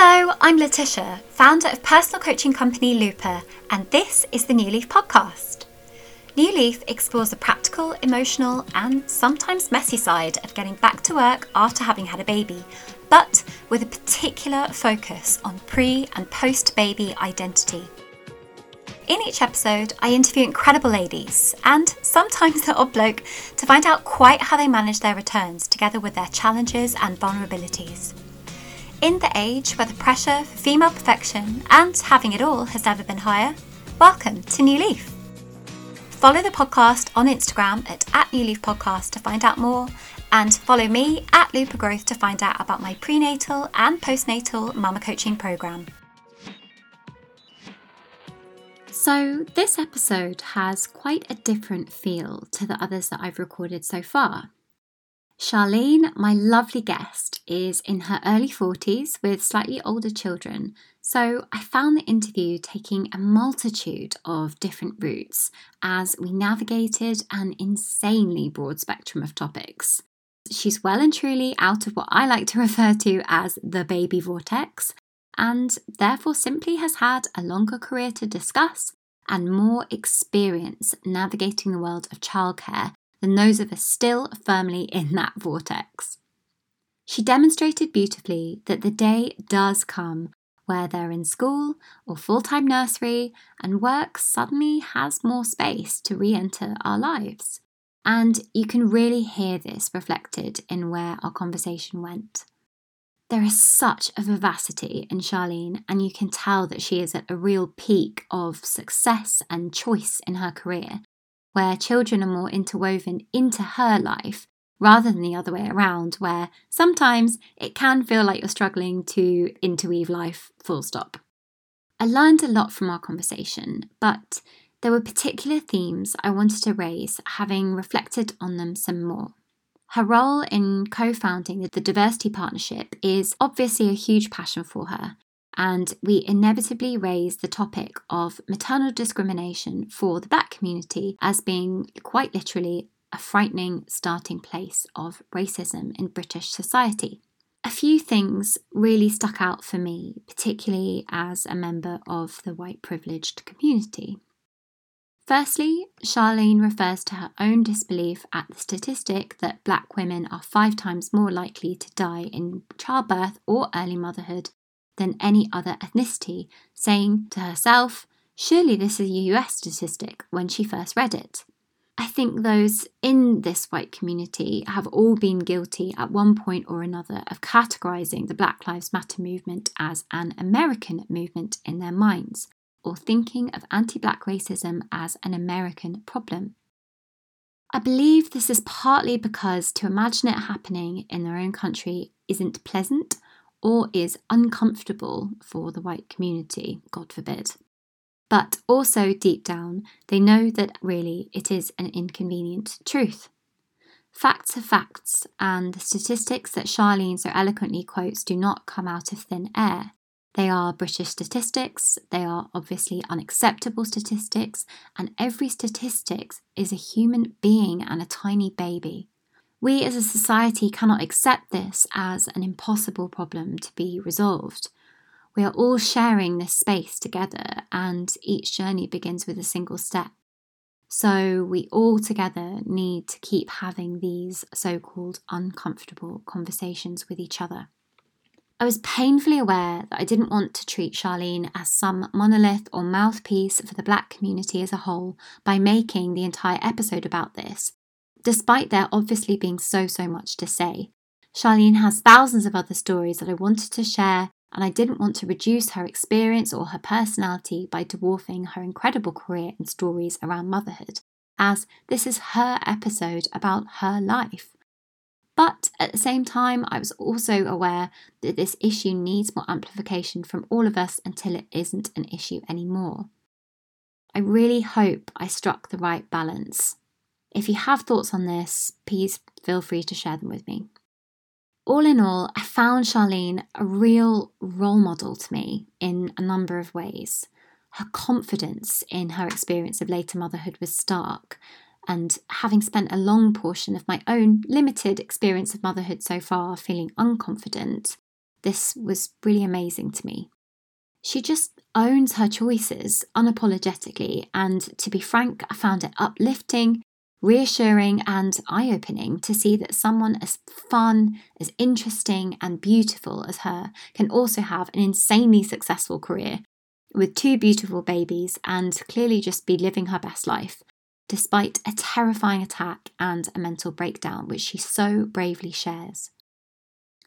Hello, I'm Letitia, founder of personal coaching company Looper, and this is the New Leaf podcast. New Leaf explores the practical, emotional, and sometimes messy side of getting back to work after having had a baby, but with a particular focus on pre and post baby identity. In each episode, I interview incredible ladies and sometimes the odd bloke to find out quite how they manage their returns together with their challenges and vulnerabilities. In the age where the pressure for female perfection and having it all has never been higher, welcome to New Leaf. Follow the podcast on Instagram at, at New Leaf Podcast to find out more, and follow me at Looper Growth to find out about my prenatal and postnatal mama coaching program. So, this episode has quite a different feel to the others that I've recorded so far. Charlene, my lovely guest, is in her early 40s with slightly older children, so I found the interview taking a multitude of different routes as we navigated an insanely broad spectrum of topics. She's well and truly out of what I like to refer to as the baby vortex, and therefore simply has had a longer career to discuss and more experience navigating the world of childcare than those of us still firmly in that vortex. She demonstrated beautifully that the day does come where they're in school or full time nursery and work suddenly has more space to re enter our lives. And you can really hear this reflected in where our conversation went. There is such a vivacity in Charlene, and you can tell that she is at a real peak of success and choice in her career, where children are more interwoven into her life rather than the other way around, where sometimes it can feel like you're struggling to interweave life full stop. I learned a lot from our conversation, but there were particular themes I wanted to raise, having reflected on them some more. Her role in co founding the Diversity Partnership is obviously a huge passion for her, and we inevitably raise the topic of maternal discrimination for the black community as being quite literally a frightening starting place of racism in British society. A few things really stuck out for me, particularly as a member of the white privileged community. Firstly, Charlene refers to her own disbelief at the statistic that black women are five times more likely to die in childbirth or early motherhood than any other ethnicity, saying to herself, Surely this is a US statistic when she first read it. I think those in this white community have all been guilty at one point or another of categorizing the Black Lives Matter movement as an American movement in their minds, or thinking of anti black racism as an American problem. I believe this is partly because to imagine it happening in their own country isn't pleasant or is uncomfortable for the white community, God forbid. But also deep down, they know that really it is an inconvenient truth. Facts are facts, and the statistics that Charlene so eloquently quotes do not come out of thin air. They are British statistics, they are obviously unacceptable statistics, and every statistic is a human being and a tiny baby. We as a society cannot accept this as an impossible problem to be resolved. We are all sharing this space together, and each journey begins with a single step. So, we all together need to keep having these so called uncomfortable conversations with each other. I was painfully aware that I didn't want to treat Charlene as some monolith or mouthpiece for the black community as a whole by making the entire episode about this, despite there obviously being so, so much to say. Charlene has thousands of other stories that I wanted to share, and I didn't want to reduce her experience or her personality by dwarfing her incredible career and stories around motherhood, as this is her episode about her life. But at the same time, I was also aware that this issue needs more amplification from all of us until it isn't an issue anymore. I really hope I struck the right balance. If you have thoughts on this, please feel free to share them with me. All in all, I found Charlene a real role model to me in a number of ways. Her confidence in her experience of later motherhood was stark, and having spent a long portion of my own limited experience of motherhood so far feeling unconfident, this was really amazing to me. She just owns her choices unapologetically, and to be frank, I found it uplifting, reassuring, and eye opening to see that someone as fun, as interesting, and beautiful as her can also have an insanely successful career with two beautiful babies and clearly just be living her best life, despite a terrifying attack and a mental breakdown, which she so bravely shares.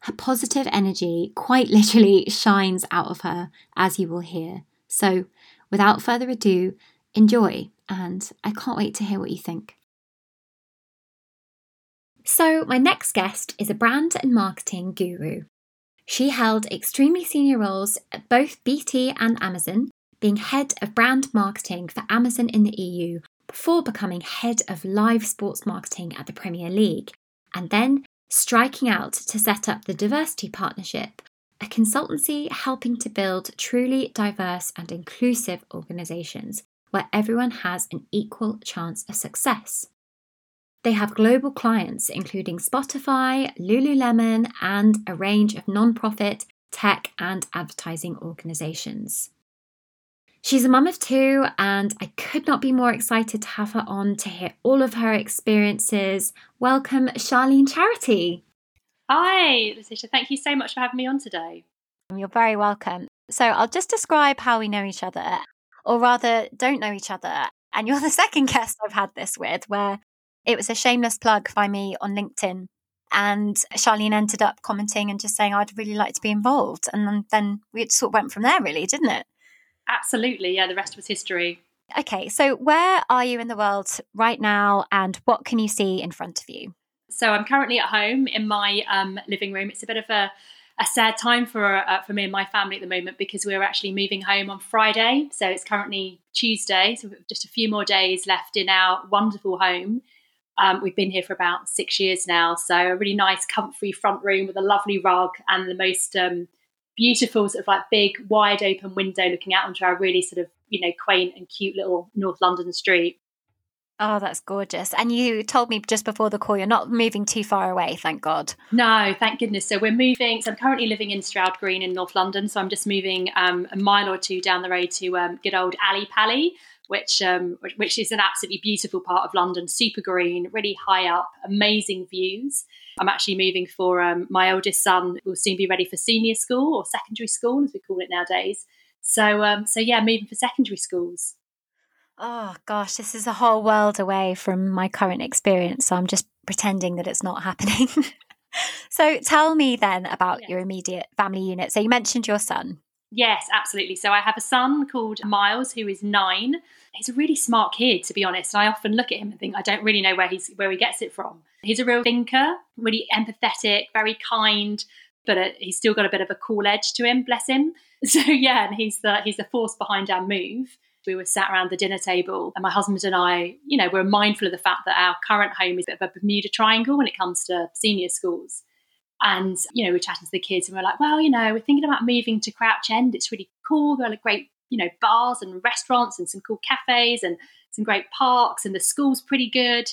Her positive energy quite literally shines out of her, as you will hear. So, without further ado, enjoy, and I can't wait to hear what you think. So, my next guest is a brand and marketing guru. She held extremely senior roles at both BT and Amazon, being head of brand marketing for Amazon in the EU before becoming head of live sports marketing at the Premier League, and then striking out to set up the Diversity Partnership, a consultancy helping to build truly diverse and inclusive organisations where everyone has an equal chance of success. They have global clients including Spotify, Lululemon, and a range of non-profit, tech, and advertising organisations. She's a mum of two, and I could not be more excited to have her on to hear all of her experiences. Welcome, Charlene Charity. Hi, Letitia. Thank you so much for having me on today. You're very welcome. So, I'll just describe how we know each other, or rather, don't know each other. And you're the second guest I've had this with, where it was a shameless plug by me on LinkedIn. And Charlene ended up commenting and just saying, I'd really like to be involved. And then we sort of went from there, really, didn't it? Absolutely. Yeah, the rest was history. Okay, so where are you in the world right now and what can you see in front of you? So I'm currently at home in my um, living room. It's a bit of a, a sad time for uh, for me and my family at the moment because we're actually moving home on Friday. So it's currently Tuesday, so just a few more days left in our wonderful home. Um, we've been here for about six years now, so a really nice, comfy front room with a lovely rug and the most um, beautiful, sort of like big, wide open window looking out onto our really sort of, you know, quaint and cute little North London street. Oh, that's gorgeous. And you told me just before the call you're not moving too far away, thank God. No, thank goodness. So we're moving. So I'm currently living in Stroud Green in North London. So I'm just moving um, a mile or two down the road to um, good old Ali Pali, which um, which is an absolutely beautiful part of London, super green, really high up, amazing views. I'm actually moving for um, my oldest son, will soon be ready for senior school or secondary school, as we call it nowadays. So, um, so yeah, moving for secondary schools. Oh gosh, this is a whole world away from my current experience. So I'm just pretending that it's not happening. so tell me then about your immediate family unit. So you mentioned your son. Yes, absolutely. So I have a son called Miles who is nine. He's a really smart kid, to be honest. And I often look at him and think I don't really know where he's where he gets it from. He's a real thinker, really empathetic, very kind, but a, he's still got a bit of a cool edge to him. Bless him. So yeah, and he's the he's the force behind our move. We were sat around the dinner table, and my husband and I, you know, we're mindful of the fact that our current home is a bit of a Bermuda Triangle when it comes to senior schools. And, you know, we're chatting to the kids and we're like, well, you know, we're thinking about moving to Crouch End. It's really cool. There are a great, you know, bars and restaurants and some cool cafes and some great parks and the school's pretty good.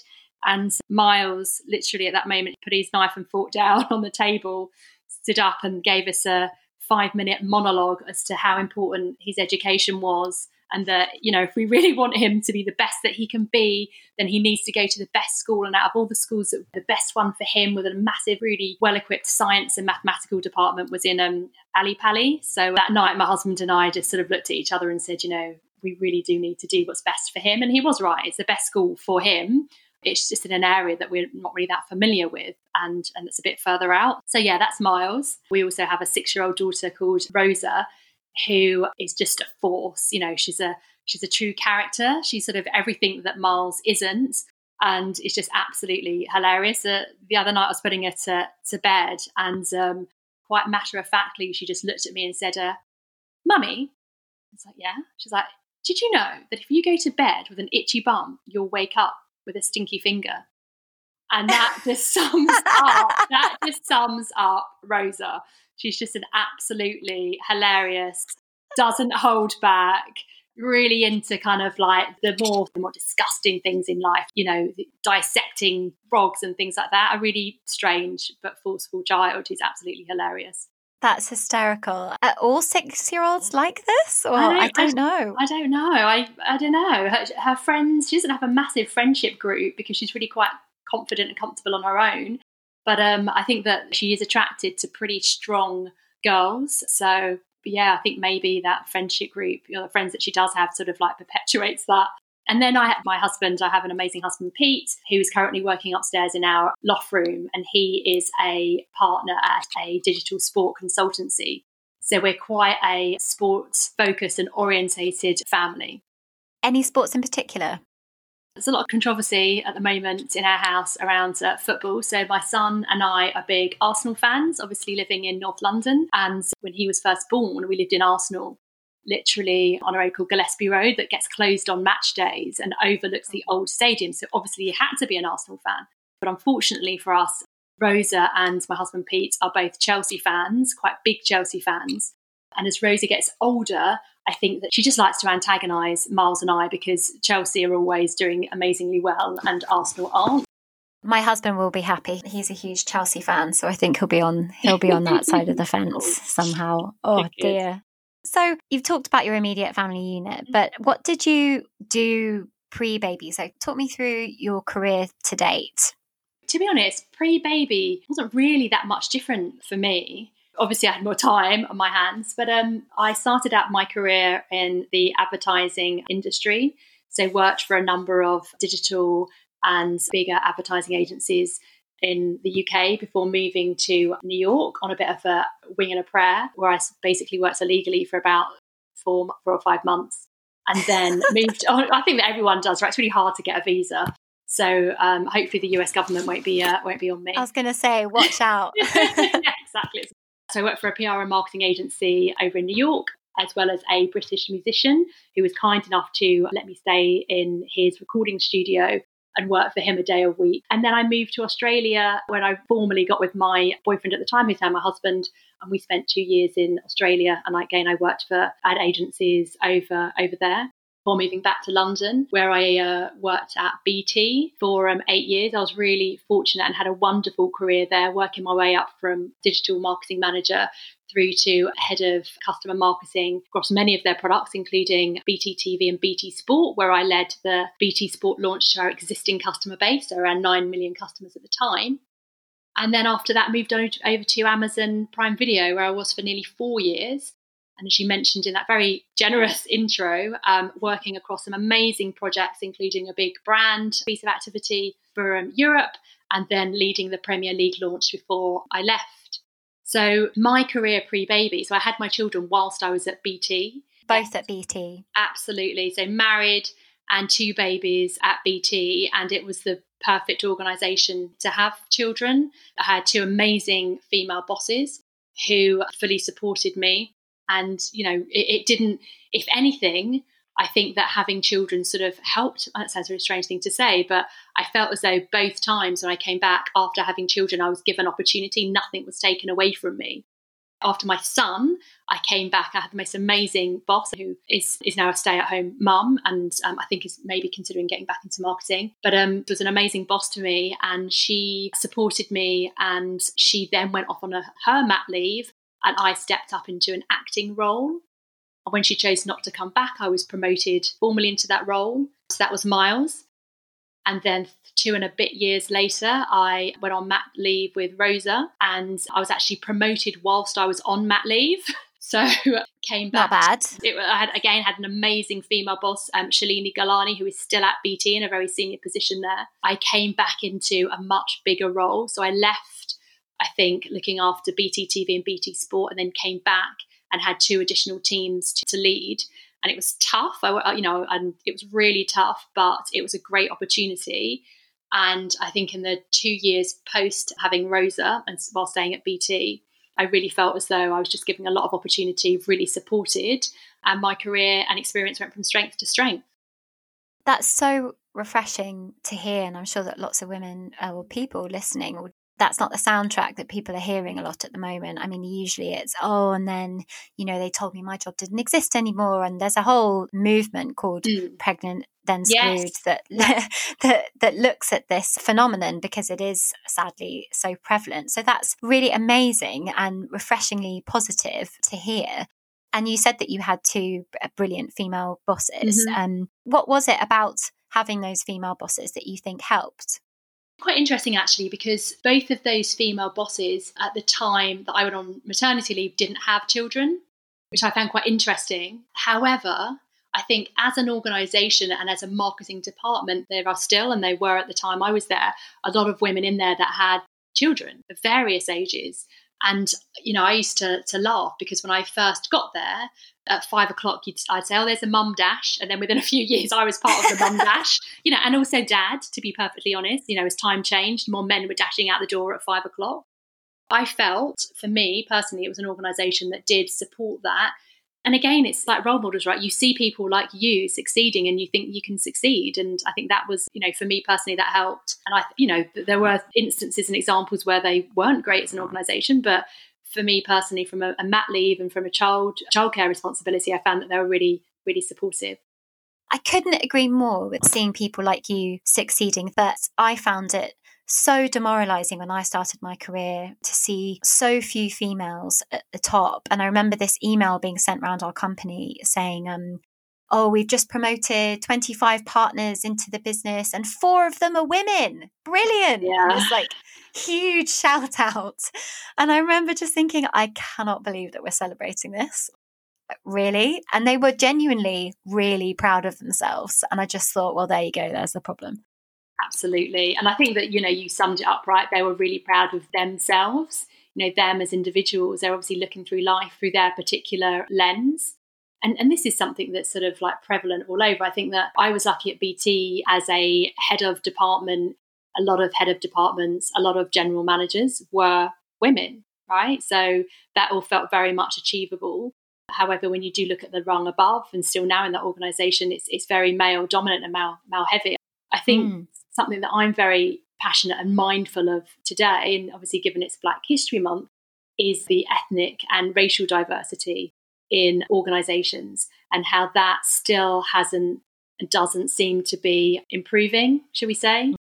And Miles, literally at that moment, put his knife and fork down on the table, stood up and gave us a five minute monologue as to how important his education was and that you know if we really want him to be the best that he can be then he needs to go to the best school. And out of all the schools the best one for him with a massive really well equipped science and mathematical department was in um, ali pali so that night my husband and i just sort of looked at each other and said you know we really do need to do what's best for him. And he was right. It's the best school for him. It's just in an area that we're not really that familiar with and and it's a bit further out. So yeah that's miles. We also have a six year old daughter called rosa who is just a force. You know, she's a she's a true character. She's sort of everything that Miles isn't, and it's just absolutely hilarious. Uh, the other night, I was putting her to, to bed, and um, quite matter of factly, she just looked at me and said, uh, "Mummy," I was like, "Yeah." She's like, "Did you know that if you go to bed with an itchy bum, you'll wake up with a stinky finger?" And that just sums up. That just sums up Rosa. She's just an absolutely hilarious, doesn't hold back, really into kind of like the more the more disgusting things in life, you know, dissecting frogs and things like that. A really strange but forceful child who's absolutely hilarious. That's hysterical. Are all six year olds like this? Or I don't, I don't know. I, I, don't know. I, I don't know. Her, her friends, she doesn't have a massive friendship group because she's really quite confident and comfortable on her own. But um, I think that she is attracted to pretty strong girls. So yeah, I think maybe that friendship group, you know, the friends that she does have sort of like perpetuates that. And then I my husband, I have an amazing husband, Pete, who is currently working upstairs in our loft room, and he is a partner at a digital sport consultancy. So we're quite a sports focused and orientated family. Any sports in particular? There's a lot of controversy at the moment in our house around uh, football. So, my son and I are big Arsenal fans, obviously living in North London. And when he was first born, we lived in Arsenal literally on a road called Gillespie Road that gets closed on match days and overlooks the old stadium. So obviously he had to be an Arsenal fan. But unfortunately for us, Rosa and my husband Pete are both Chelsea fans, quite big Chelsea fans. And as Rosa gets older, I think that she just likes to antagonise Miles and I because Chelsea are always doing amazingly well and Arsenal aren't. My husband will be happy. He's a huge Chelsea fan, so I think he'll be on he'll be on that side of the fence somehow. Oh dear. So you've talked about your immediate family unit, mm-hmm. but what did you do pre baby? So talk me through your career to date. To be honest, pre baby wasn't really that much different for me. Obviously, I had more time on my hands, but um, I started out my career in the advertising industry. So, worked for a number of digital and bigger advertising agencies in the UK before moving to New York on a bit of a wing and a prayer, where I basically worked illegally for about four, four or five months, and then moved. On. I think that everyone does. Right, it's really hard to get a visa. So um, hopefully the US government won't be uh, won't be on me. I was going to say, watch out. yeah, exactly. So I worked for a PR and marketing agency over in New York, as well as a British musician who was kind enough to let me stay in his recording studio and work for him a day a week. And then I moved to Australia when I formally got with my boyfriend at the time, who's now my husband. And we spent two years in Australia. And again, I worked for ad agencies over over there before moving back to London, where I uh, worked at BT for um, eight years. I was really fortunate and had a wonderful career there, working my way up from digital marketing manager through to head of customer marketing across many of their products, including BT TV and BT Sport, where I led the BT Sport launch to our existing customer base, so around 9 million customers at the time. And then after that, moved over to Amazon Prime Video, where I was for nearly four years and as you mentioned in that very generous intro, um, working across some amazing projects, including a big brand piece of activity for um, Europe, and then leading the Premier League launch before I left. So my career pre-baby, so I had my children whilst I was at BT. Both at BT. Absolutely. So married and two babies at BT, and it was the perfect organisation to have children. I had two amazing female bosses who fully supported me and, you know, it, it didn't, if anything, I think that having children sort of helped. That sounds a really strange thing to say, but I felt as though both times when I came back after having children, I was given opportunity. Nothing was taken away from me. After my son, I came back. I had the most amazing boss who is, is now a stay at home mum and um, I think is maybe considering getting back into marketing. But um, was an amazing boss to me and she supported me. And she then went off on a, her mat leave and I stepped up into an acting role. And when she chose not to come back, I was promoted formally into that role. So that was Miles. And then two and a bit years later, I went on mat leave with Rosa, and I was actually promoted whilst I was on mat leave. So came back. Not bad. It, I had again had an amazing female boss, um, Shalini Galani, who is still at BT in a very senior position there. I came back into a much bigger role. So I left I think, looking after BT TV and BT Sport, and then came back and had two additional teams to, to lead. And it was tough, I, you know, and it was really tough, but it was a great opportunity. And I think in the two years post having Rosa and while staying at BT, I really felt as though I was just giving a lot of opportunity, really supported, and my career and experience went from strength to strength. That's so refreshing to hear, and I'm sure that lots of women uh, or people listening will that's not the soundtrack that people are hearing a lot at the moment. I mean, usually it's, oh, and then, you know, they told me my job didn't exist anymore. And there's a whole movement called mm. pregnant then screwed yes. that that that looks at this phenomenon because it is sadly so prevalent. So that's really amazing and refreshingly positive to hear. And you said that you had two brilliant female bosses. Mm-hmm. Um, what was it about having those female bosses that you think helped? Quite interesting, actually, because both of those female bosses at the time that I went on maternity leave didn't have children, which I found quite interesting. However, I think as an organisation and as a marketing department, there are still, and they were at the time I was there, a lot of women in there that had children of various ages. And, you know, I used to, to laugh because when I first got there, at five o'clock, I'd say, oh, there's a mum dash. And then within a few years, I was part of the mum dash, you know, and also dad, to be perfectly honest. You know, as time changed, more men were dashing out the door at five o'clock. I felt, for me personally, it was an organisation that did support that. And again, it's like role models, right? You see people like you succeeding and you think you can succeed. And I think that was, you know, for me personally, that helped. And I, you know, there were instances and examples where they weren't great as an organisation, but for me personally, from a, a mat leave and from a child childcare responsibility, I found that they were really, really supportive. I couldn't agree more with seeing people like you succeeding, but I found it so demoralizing when I started my career to see so few females at the top. And I remember this email being sent around our company saying, um, oh, we've just promoted 25 partners into the business and four of them are women. Brilliant. Yeah. It was like huge shout out. And I remember just thinking, I cannot believe that we're celebrating this. Really? And they were genuinely really proud of themselves. And I just thought, well, there you go. There's the problem. Absolutely. And I think that, you know, you summed it up right. They were really proud of themselves, you know, them as individuals. They're obviously looking through life through their particular lens. And, and this is something that's sort of like prevalent all over. I think that I was lucky at BT as a head of department. A lot of head of departments, a lot of general managers were women, right? So that all felt very much achievable. However, when you do look at the rung above, and still now in that organisation, it's it's very male dominant and male male heavy. I think mm. Something that I'm very passionate and mindful of today, and obviously given it's Black History Month, is the ethnic and racial diversity in organizations and how that still hasn't and doesn't seem to be improving, shall we say?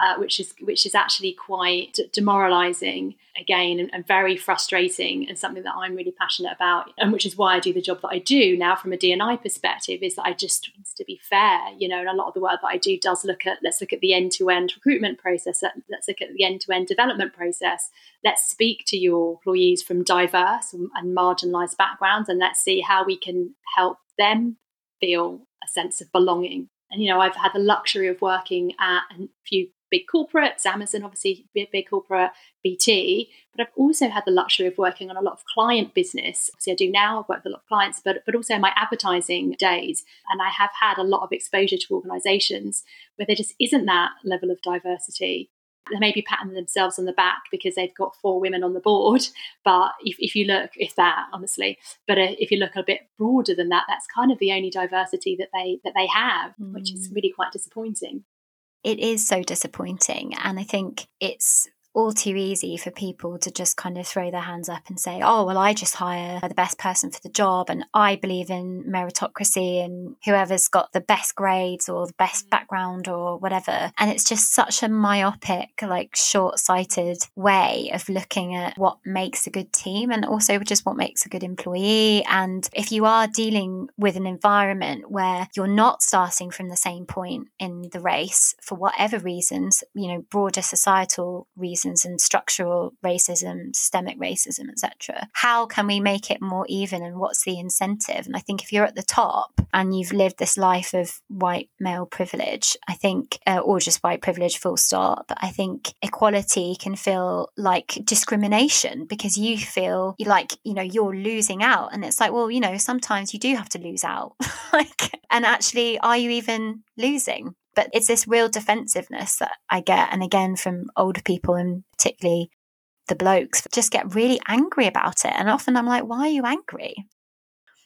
Uh, which is which is actually quite demoralizing again and, and, very frustrating and something that I'm really passionate about and which is why I do the job that I do now from a D&I perspective is that I just wants to be fair you know and a lot of the work that I do does look at let's look at the end-to-end recruitment process let's look at the end-to-end development process. Let's speak to your employees from diverse and marginalized backgrounds and let's see how we can help them feel a sense of belonging. And you know i've had the luxury of working at a few big corporates, Amazon, obviously, big, big corporate, BT. But I've also had the luxury of working on a lot of client business. Obviously, I do now, I've worked with a lot of clients, but, but also my advertising days. And I have had a lot of exposure to organizations where there just isn't that level of diversity. They may be patting themselves on the back because they've got four women on the board. But if, if you look, if that, honestly, but uh, if you look a bit broader than that, that's kind of the only diversity that they that they have, mm. which is mm. really quite disappointing it is so disappointing. And I think it's all too easy for people to just kind of throw their hands up and say, oh, well, I just hire the best person for the job and I believe in meritocracy and whoever's got the best grades or the best mm. background or whatever. And it's just such a myopic, like short sighted way of looking at what makes a good team and also just what makes a good employee. And if you are dealing with an environment where you're not starting from the same point in the race for whatever reasons, you know, broader societal reasons and structural racism, systemic racism, etc. How can we make it more even and what's the incentive? And I think if you're at the top and you've lived this life of white male privilege, I think, uh, or just white privilege full stop, I think equality can feel like discrimination because you feel like, you know, you're losing out. And it's like, well, you know, sometimes you do have to lose out. like, and actually, are you even losing? But it's this real defensiveness that I get. And again, from older people and particularly the blokes, just get really angry about it. And often I'm like, why are you angry?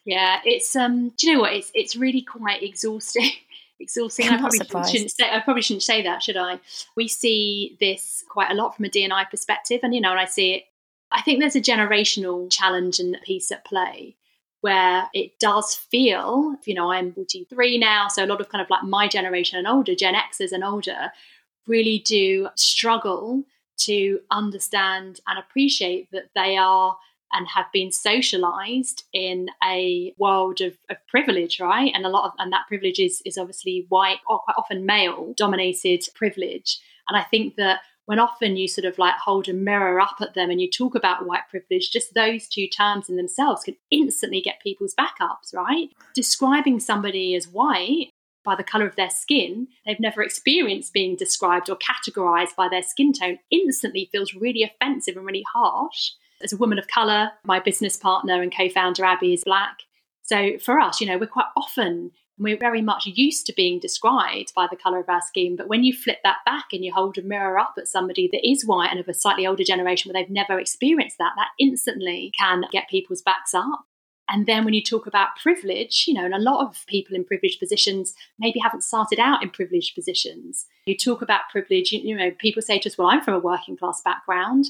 Yeah, it's um do you know what? It's it's really quite exhausting. exhausting. I probably shouldn't say I probably shouldn't say that, should I? We see this quite a lot from a D&I perspective and you know, and I see it I think there's a generational challenge and piece at play where it does feel, you know, I'm 43 now, so a lot of kind of like my generation and older, Gen Xers and older, really do struggle to understand and appreciate that they are and have been socialized in a world of, of, privilege, right? And a lot of and that privilege is is obviously white or quite often male dominated privilege. And I think that when often you sort of like hold a mirror up at them and you talk about white privilege, just those two terms in themselves can instantly get people's backups, right? Describing somebody as white by the color of their skin, they've never experienced being described or categorized by their skin tone, instantly feels really offensive and really harsh. As a woman of color, my business partner and co founder Abby is black. So for us, you know, we're quite often we're very much used to being described by the colour of our skin. But when you flip that back and you hold a mirror up at somebody that is white and of a slightly older generation where they've never experienced that, that instantly can get people's backs up. And then when you talk about privilege, you know, and a lot of people in privileged positions maybe haven't started out in privileged positions. You talk about privilege, you, you know, people say to us, well, I'm from a working class background.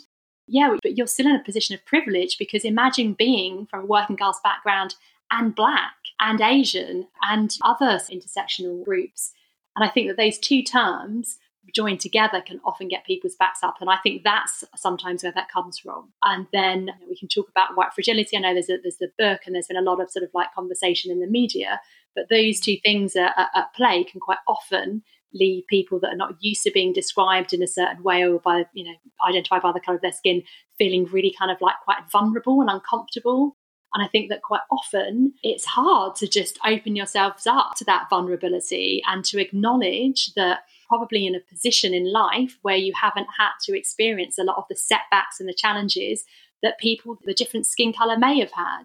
Yeah, but you're still in a position of privilege because imagine being from a working class background and black and Asian and other intersectional groups. And I think that those two terms joined together can often get people's backs up. And I think that's sometimes where that comes from. And then we can talk about white fragility. I know there's a, there's the book and there's been a lot of sort of like conversation in the media, but those two things are, at play can quite often leave people that are not used to being described in a certain way or by, you know, identified by the color of their skin, feeling really kind of like quite vulnerable and uncomfortable. And I think that quite often it's hard to just open yourselves up to that vulnerability and to acknowledge that probably in a position in life where you haven't had to experience a lot of the setbacks and the challenges that people with a different skin color may have had.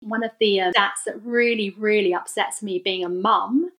One of the uh, stats that really, really upsets me being a mum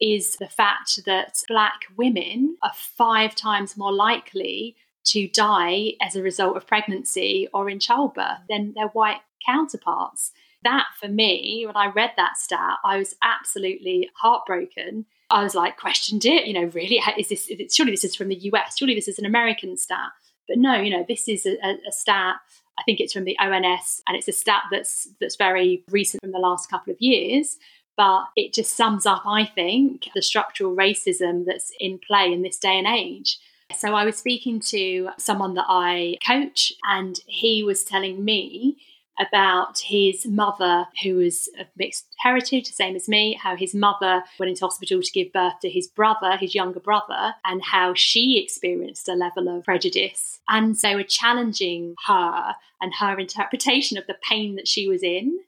is the fact that black women are five times more likely to die as a result of pregnancy or in childbirth than their white counterparts. That for me, when I read that stat, I was absolutely heartbroken I was like, questioned it, you know, really? Is this, is it, surely this is from the US, surely this is an American stat. But no, you know, this is a, a stat, I think it's from the ONS, and it's a stat that's, that's very recent from the last couple of years. But it just sums up, I think, the structural racism that's in play in this day and age. So I was speaking to someone that I coach, and he was telling me about his mother, who was of mixed heritage, same as me, how his mother went into hospital to give birth to his brother, his younger brother, and how she experienced a level of prejudice. And so were challenging her and her interpretation of the pain that she was in.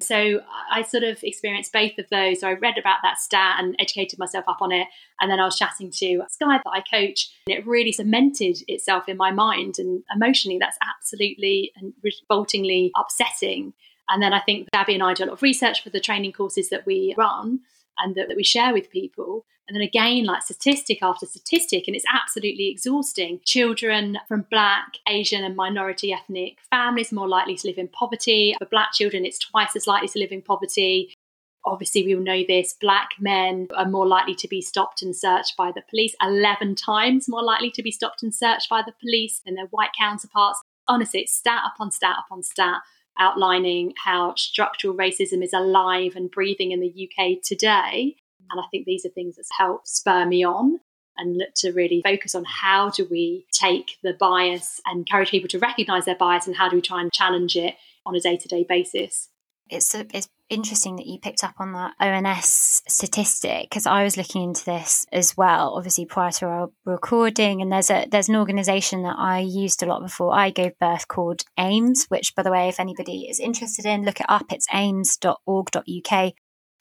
So I sort of experienced both of those. So I read about that stat and educated myself up on it. And then I was chatting to Sky that I coach, and it really cemented itself in my mind. And emotionally, that's absolutely and revoltingly upsetting. And then I think Abby and I do a lot of research for the training courses that we run and that, that we share with people. And then again, like statistic after statistic, and it's absolutely exhausting. Children from Black, Asian, and minority ethnic families more likely to live in poverty. For Black children, it's twice as likely to live in poverty. Obviously, we all know this. Black men are more likely to be stopped and searched by the police, 11 times more likely to be stopped and searched by the police than their white counterparts. Honestly, it's stat upon stat upon stat outlining how structural racism is alive and breathing in the UK today. And I think these are things that help spur me on and look to really focus on how do we take the bias and encourage people to recognize their bias and how do we try and challenge it on a day-to-day basis it's a, it's interesting that you picked up on that ONS statistic because I was looking into this as well, obviously prior to our recording. And there's a there's an organisation that I used a lot before I gave birth called AIMS, which, by the way, if anybody is interested in, look it up. It's aims.org.uk.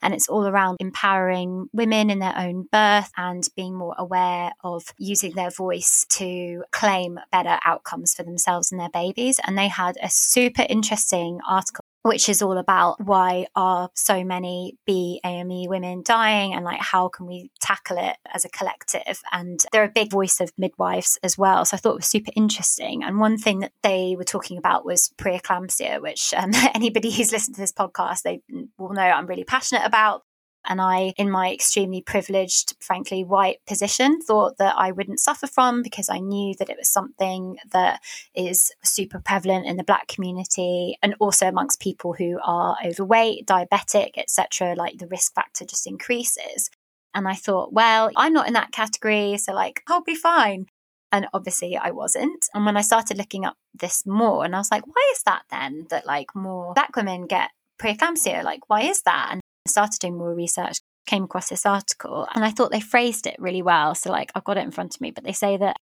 And it's all around empowering women in their own birth and being more aware of using their voice to claim better outcomes for themselves and their babies. And they had a super interesting article which is all about why are so many BAME women dying and like how can we tackle it as a collective. And they're a big voice of midwives as well. So I thought it was super interesting. And one thing that they were talking about was preeclampsia, which um, anybody who's listened to this podcast, they will know I'm really passionate about. And I, in my extremely privileged, frankly, white position, thought that I wouldn't suffer from because I knew that it was something that is super prevalent in the black community and also amongst people who are overweight, diabetic, etc. Like the risk factor just increases. And I thought, well, I'm not in that category, so like I'll be fine. And obviously I wasn't. And when I started looking up this more, and I was like, why is that then that like more black women get preeclampsia? Like, why is that? And started doing more research, came across this article, and I thought they phrased it really well. So, like, I've got it in front of me, but they say that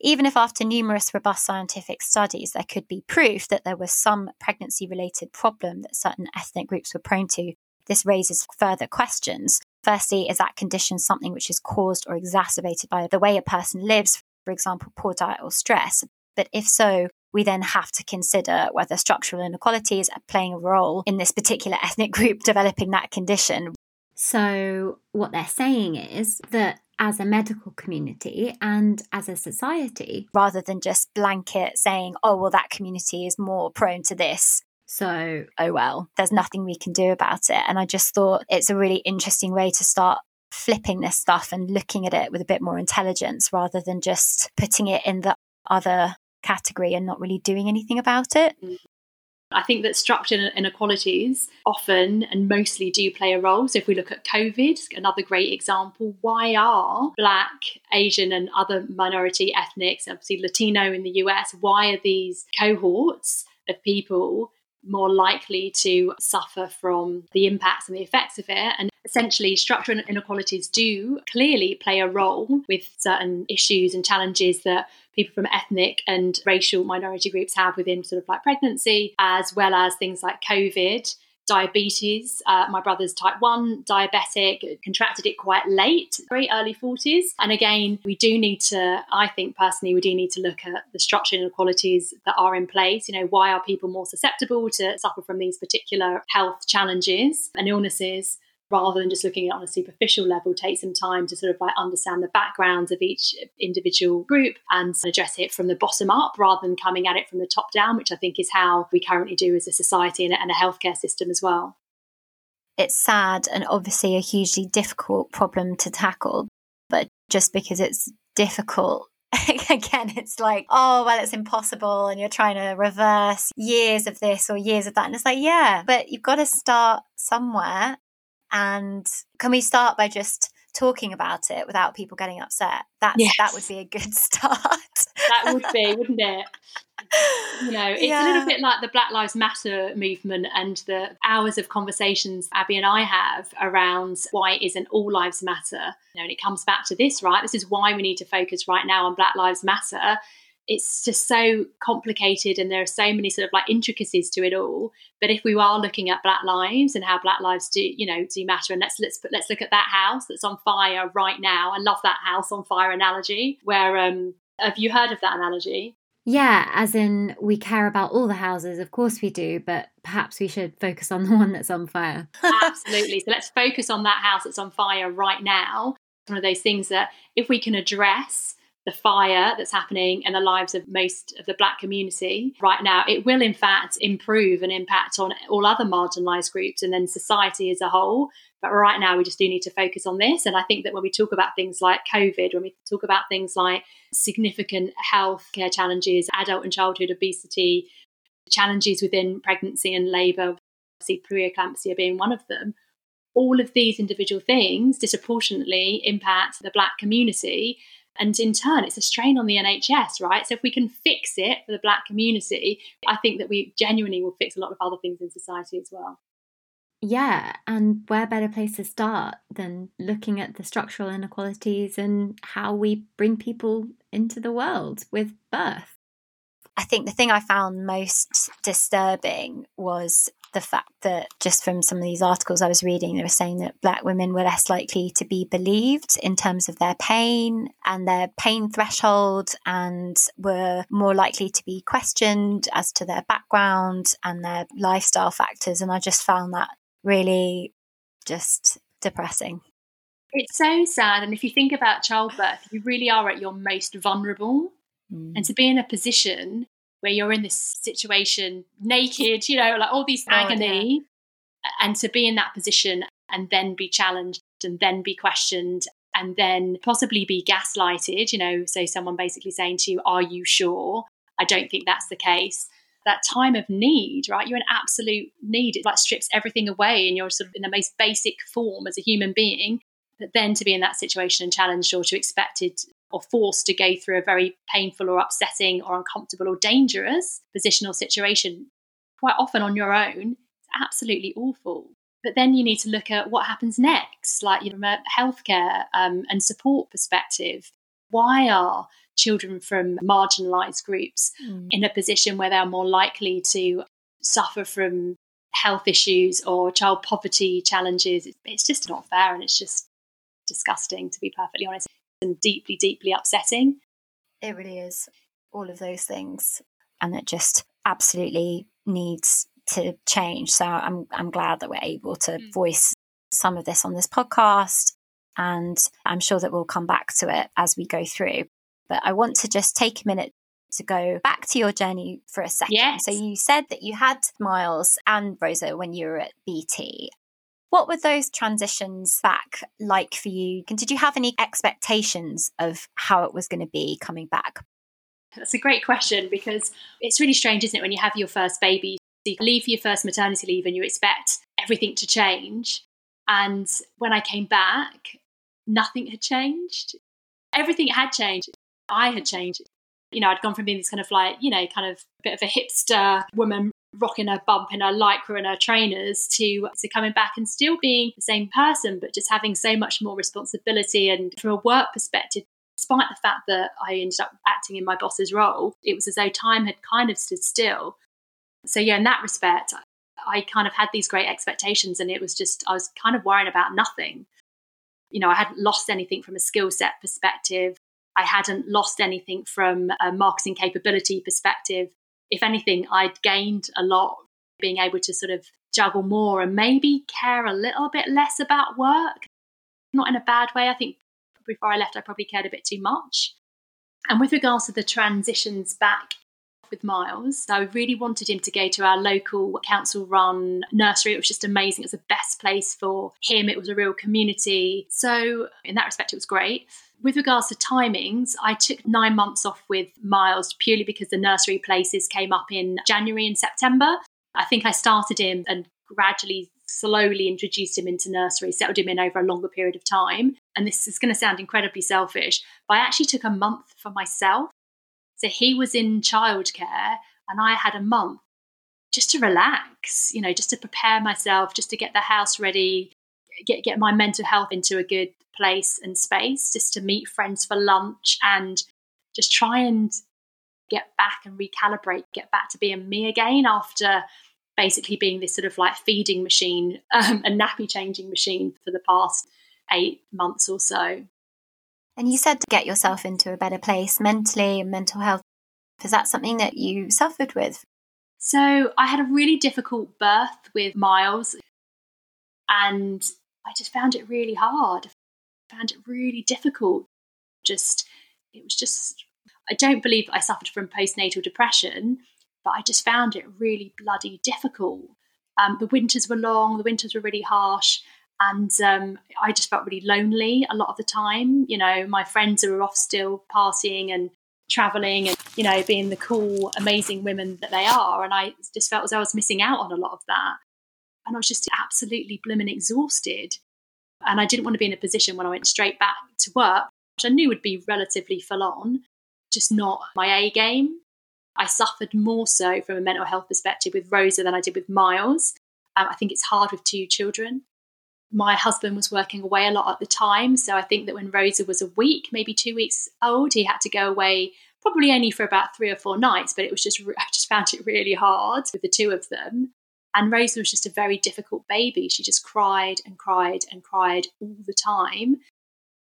even if after numerous robust scientific studies there could be proof that there was some pregnancy related problem that certain ethnic groups were prone to, this raises further questions. Firstly, is that condition something which is caused or exacerbated by the way a person lives, for example, poor diet or stress? But if so, we then have to consider whether structural inequalities are playing a role in this particular ethnic group developing that condition. So, what they're saying is that as a medical community and as a society, rather than just blanket saying, oh, well, that community is more prone to this. So, oh, well, there's nothing we can do about it. And I just thought it's a really interesting way to start flipping this stuff and looking at it with a bit more intelligence rather than just putting it in the other category and not really doing anything about it. Mm. I think that structural inequalities often and mostly do play a role. So, if we look at COVID, another great example, why are Black, Asian, and other minority ethnics, obviously Latino in the US, why are these cohorts of people more likely to suffer from the impacts and the effects of it? And essentially, structural inequalities do clearly play a role with certain issues and challenges that people from ethnic and racial minority groups have within sort of like pregnancy, as well as things like COVID diabetes. Uh, my brother's type 1 diabetic, contracted it quite late, very early 40s. And again, we do need to, I think personally, we do need to look at the structural inequalities that are in place. You know, why are people more susceptible to suffer from these particular health challenges and illnesses? Rather than just looking at it on a superficial level, take some time to sort of like understand the backgrounds of each individual group and address it from the bottom up rather than coming at it from the top down, which I think is how we currently do as a society and a healthcare system as well. It's sad and obviously a hugely difficult problem to tackle, but just because it's difficult again, it's like, oh, well, it's impossible. And you're trying to reverse years of this or years of that. And it's like, yeah, but you've got to start somewhere. And can we start by just talking about it without people getting upset? That yes. that would be a good start. that would be, wouldn't it? You know, it's yeah. a little bit like the Black Lives Matter movement and the hours of conversations Abby and I have around why isn't all lives matter. You know, and it comes back to this, right? This is why we need to focus right now on Black Lives Matter it's just so complicated and there are so many sort of like intricacies to it all but if we are looking at black lives and how black lives do you know do matter and let's let's put, let's look at that house that's on fire right now i love that house on fire analogy where um have you heard of that analogy yeah, as in we care about all the houses, of course we do, but perhaps we should focus on the one that's on fire. Absolutely. So let's focus on that house that's on fire right now. One of those things that if we can address the fire that's happening in the lives of most of the black community right now, it will in fact improve and impact on all other marginalised groups and then society as a whole. But right now, we just do need to focus on this. And I think that when we talk about things like COVID, when we talk about things like significant health care challenges, adult and childhood obesity, challenges within pregnancy and labour, obviously preeclampsia being one of them, all of these individual things disproportionately impact the black community and in turn, it's a strain on the NHS, right? So if we can fix it for the black community, I think that we genuinely will fix a lot of other things in society as well. Yeah, and where better place to start than looking at the structural inequalities and how we bring people into the world with birth? I think the thing I found most disturbing was the fact that just from some of these articles I was reading, they were saying that black women were less likely to be believed in terms of their pain and their pain threshold and were more likely to be questioned as to their background and their lifestyle factors. And I just found that really just depressing. It's so sad. And if you think about childbirth, you really are at your most vulnerable. Mm. And to be in a position where you're in this situation naked, you know, like all these agony, oh, yeah. and to be in that position and then be challenged and then be questioned and then possibly be gaslighted, you know, so someone basically saying to you, Are you sure? I don't think that's the case. That time of need, right? You're in absolute need. It like strips everything away and you're sort of in the most basic form as a human being. But then to be in that situation and challenged or to expected or forced to go through a very painful or upsetting or uncomfortable or dangerous position or situation, quite often on your own, it's absolutely awful. But then you need to look at what happens next, like you know, from a healthcare um, and support perspective. Why are children from marginalised groups mm. in a position where they are more likely to suffer from health issues or child poverty challenges? It's just not fair and it's just disgusting, to be perfectly honest, and deeply, deeply upsetting. It really is. All of those things. And it just absolutely needs to change. So I'm I'm glad that we're able to mm. voice some of this on this podcast. And I'm sure that we'll come back to it as we go through. But I want to just take a minute to go back to your journey for a second. Yes. So you said that you had Miles and Rosa when you were at BT. What were those transitions back like for you? And did you have any expectations of how it was going to be coming back? That's a great question because it's really strange, isn't it, when you have your first baby? you leave for your first maternity leave and you expect everything to change. And when I came back, nothing had changed. Everything had changed. I had changed. You know, I'd gone from being this kind of like, you know, kind of bit of a hipster woman rocking her bump in her lycra and her trainers to, to coming back and still being the same person, but just having so much more responsibility. And from a work perspective, despite the fact that I ended up acting in my boss's role, it was as though time had kind of stood still. So, yeah, in that respect, I kind of had these great expectations, and it was just, I was kind of worrying about nothing. You know, I hadn't lost anything from a skill set perspective. I hadn't lost anything from a marketing capability perspective. If anything, I'd gained a lot being able to sort of juggle more and maybe care a little bit less about work. Not in a bad way. I think before I left, I probably cared a bit too much. And with regards to the transitions back with Miles. I really wanted him to go to our local council run nursery. It was just amazing. It was the best place for him. It was a real community. So, in that respect, it was great. With regards to timings, I took nine months off with Miles purely because the nursery places came up in January and September. I think I started him and gradually slowly introduced him into nursery, settled him in over a longer period of time. And this is going to sound incredibly selfish, but I actually took a month for myself so he was in childcare and I had a month just to relax, you know, just to prepare myself, just to get the house ready, get get my mental health into a good place and space, just to meet friends for lunch and just try and get back and recalibrate, get back to being me again after basically being this sort of like feeding machine um, and nappy changing machine for the past eight months or so. And you said to get yourself into a better place mentally and mental health. Is that something that you suffered with? So I had a really difficult birth with Miles, and I just found it really hard. Found it really difficult. Just, it was just, I don't believe I suffered from postnatal depression, but I just found it really bloody difficult. Um, the winters were long, the winters were really harsh, and um, I just felt really lonely a lot of the time. You know, my friends were off still partying and traveling and, you know, being the cool, amazing women that they are. And I just felt as I was missing out on a lot of that. And I was just absolutely blooming exhausted. And I didn't want to be in a position when I went straight back to work, which I knew would be relatively full on, just not my A game. I suffered more so from a mental health perspective with Rosa than I did with Miles. Um, I think it's hard with two children my husband was working away a lot at the time. So I think that when Rosa was a week, maybe two weeks old, he had to go away probably only for about three or four nights. But it was just, I just found it really hard with the two of them. And Rosa was just a very difficult baby. She just cried and cried and cried all the time.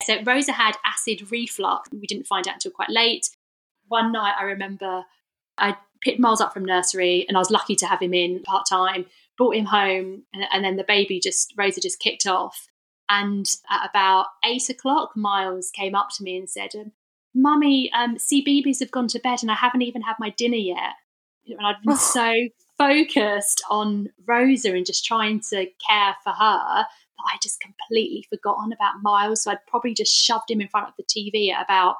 So Rosa had acid reflux. We didn't find out until quite late. One night I remember I picked Miles up from nursery and I was lucky to have him in part time brought him home, and, and then the baby just Rosa just kicked off. And at about eight o'clock, Miles came up to me and said, um, "Mummy, um, CBeebies have gone to bed, and I haven't even had my dinner yet." And I'd been so focused on Rosa and just trying to care for her but I just completely forgotten about Miles. So I'd probably just shoved him in front of the TV at about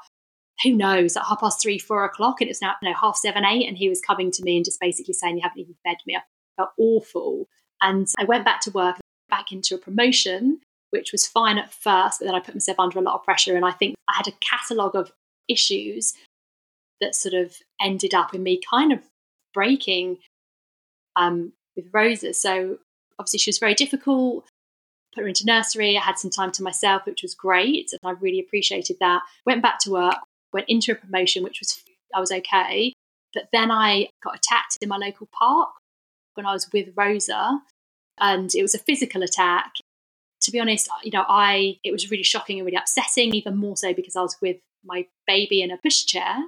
who knows, at half past three, four o'clock, and it was now you know, half seven, eight, and he was coming to me and just basically saying, You haven't even fed me. I felt awful. And I went back to work, back into a promotion, which was fine at first, but then I put myself under a lot of pressure. And I think I had a catalogue of issues that sort of ended up in me kind of breaking um, with Rosa. So obviously she was very difficult. Put her into nursery. I had some time to myself, which was great, and I really appreciated that. Went back to work. Went into a promotion, which was I was okay. But then I got attacked in my local park when I was with Rosa, and it was a physical attack. To be honest, you know, I it was really shocking and really upsetting, even more so because I was with my baby in a pushchair.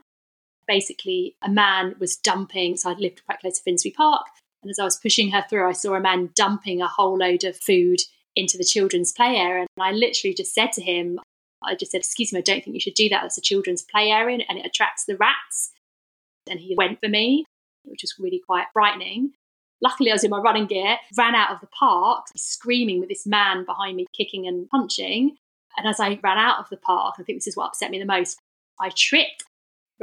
Basically, a man was dumping. So I lived quite close to Finsbury Park, and as I was pushing her through, I saw a man dumping a whole load of food into the children's play area. And I literally just said to him, I just said, Excuse me, I don't think you should do that. That's a children's play area and it attracts the rats. And he went for me, which was really quite frightening. Luckily, I was in my running gear, ran out of the park, screaming with this man behind me, kicking and punching. And as I ran out of the park, I think this is what upset me the most, I tripped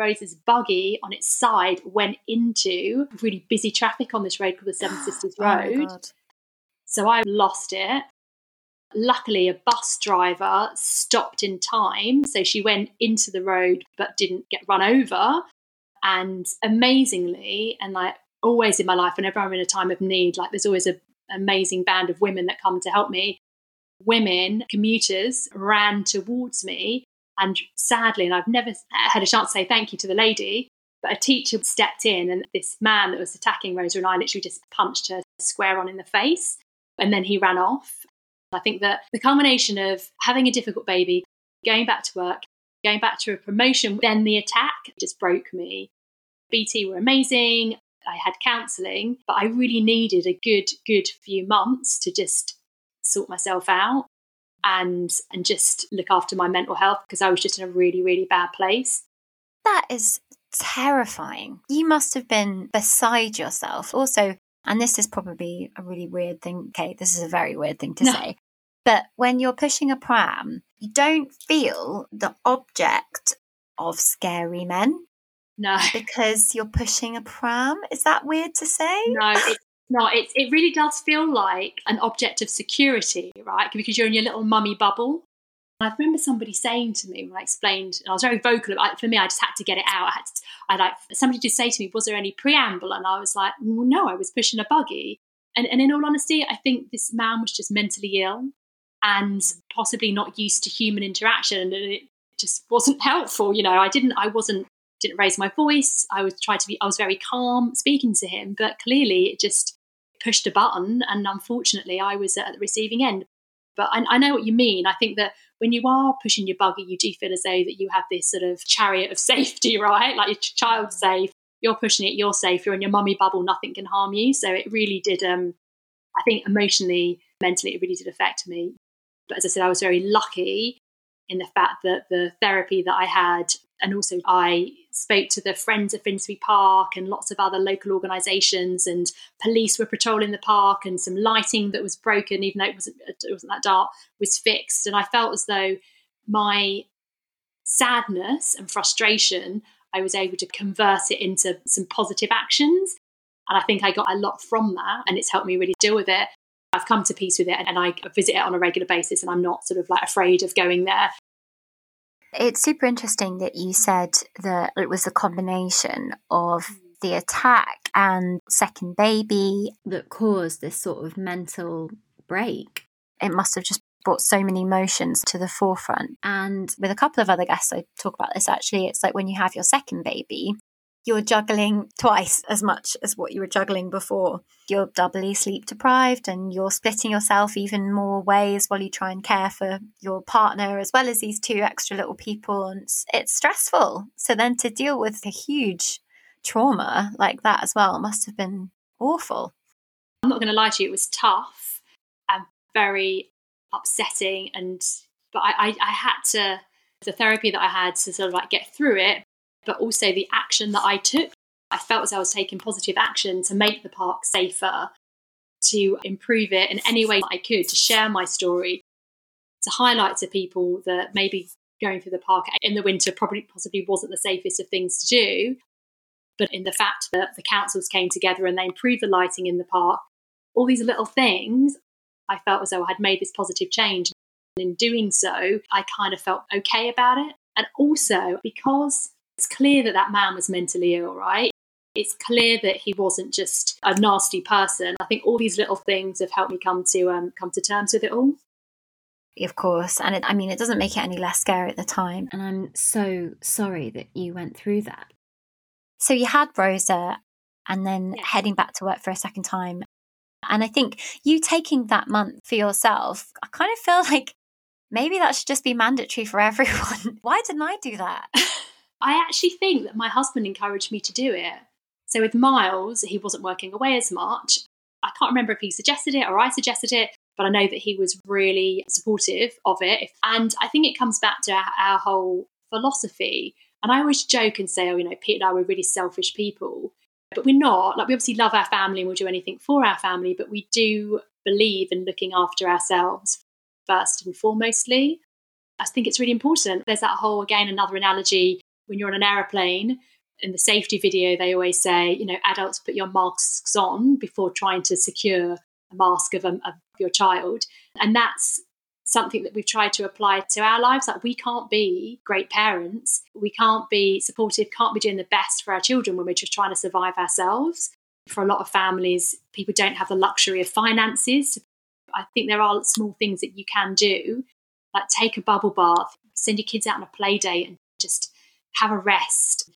Rose's buggy on its side went into really busy traffic on this road called the Seven Sisters oh Road. Oh so I lost it. Luckily, a bus driver stopped in time. So she went into the road but didn't get run over. And amazingly, and like always in my life, whenever I'm in a time of need, like there's always an amazing band of women that come to help me. Women, commuters, ran towards me and sadly, and I've never uh, had a chance to say thank you to the lady, but a teacher stepped in and this man that was attacking Rosa and I literally just punched her square on in the face. And then he ran off. I think that the culmination of having a difficult baby, going back to work, going back to a promotion, then the attack just broke me. BT were amazing. I had counselling, but I really needed a good, good few months to just sort myself out and and just look after my mental health because I was just in a really really bad place. That is terrifying. You must have been beside yourself. Also, and this is probably a really weird thing. Okay, this is a very weird thing to no. say. But when you're pushing a pram, you don't feel the object of scary men. No. Because you're pushing a pram. Is that weird to say? No, it's no, it, it really does feel like an object of security, right? Because you're in your little mummy bubble. I remember somebody saying to me when I explained, I was very vocal about it. for me, I just had to get it out. I had to, I like somebody just say to me, "Was there any preamble?" And I was like, well, "No, I was pushing a buggy." And, and in all honesty, I think this man was just mentally ill and possibly not used to human interaction, and it just wasn't helpful. You know, I didn't, I wasn't, didn't raise my voice. I was trying to be, I was very calm speaking to him, but clearly it just pushed a button, and unfortunately, I was at the receiving end. But I, I know what you mean. I think that when you are pushing your buggy, you do feel as though that you have this sort of chariot of safety, right? Like your child's safe, you're pushing it, you're safe, you're in your mummy bubble, nothing can harm you. So it really did. Um, I think emotionally, mentally, it really did affect me. But as I said, I was very lucky in the fact that the therapy that I had, and also I spoke to the Friends of Finsbury Park and lots of other local organisations, and police were patrolling the park, and some lighting that was broken, even though it wasn't it wasn't that dark, was fixed. And I felt as though my sadness and frustration, I was able to convert it into some positive actions. And I think I got a lot from that, and it's helped me really deal with it. I've come to peace with it and I visit it on a regular basis and I'm not sort of like afraid of going there. It's super interesting that you said that it was a combination of the attack and second baby that caused this sort of mental break. It must have just brought so many emotions to the forefront. And with a couple of other guests, I talk about this actually. It's like when you have your second baby, you're juggling twice as much as what you were juggling before. You're doubly sleep deprived and you're splitting yourself even more ways while you try and care for your partner as well as these two extra little people. And it's, stressful. So then to deal with a huge trauma like that as well must have been awful. I'm not going to lie to you, it was tough and very upsetting. And, but I, I, I had to, the therapy that I had to sort of like get through it but also the action that I took. I felt as I was taking positive action to make the park safer. to improve it in any way I could, to share my story, to highlight to people that maybe going through the park in the winter probably possibly wasn't the safest of things to do. But in the fact that the councils came together and they improved the lighting in the park, all these little things, I felt as though I had made this positive change. And in doing so, I kind of felt okay about it. And also because it's clear that that man was mentally ill, right? It's clear that he wasn't just a nasty person. I think all these little things have helped me come to um, come to terms with it all. Of course, and it, I mean, it doesn't make it any less scary at the time. And I'm so sorry that you went through that. So you had Rosa, and then yeah. heading back to work for a second time. And I think you taking that month for yourself, I kind of feel like maybe that should just be mandatory for everyone. Why didn't I do that? I actually think that my husband encouraged me to do it. So with Miles, he wasn't working away as much. I can't remember if he suggested it or I suggested it, but I know that he was really supportive of it. And I think it comes back to our, whole philosophy. And I always joke and say, oh, you know, Pete and I were really selfish people, but we're not. Like, we obviously love our family and we'll do anything for our family, but we do believe in looking after ourselves first and foremostly. I think it's really important. There's that whole, again, another analogy when you're on an aeroplane in the safety video, they always say, you know, adults put your masks on before trying to secure a mask of, um, of your child. And that's something that we've tried to apply to our lives. Like, we can't be great parents, we can't be supportive, can't be doing the best for our children when we're just trying to survive ourselves. For a lot of families, people don't have the luxury of finances. I think there are small things that you can do, like take a bubble bath, send your kids out on a play date, and just have a rest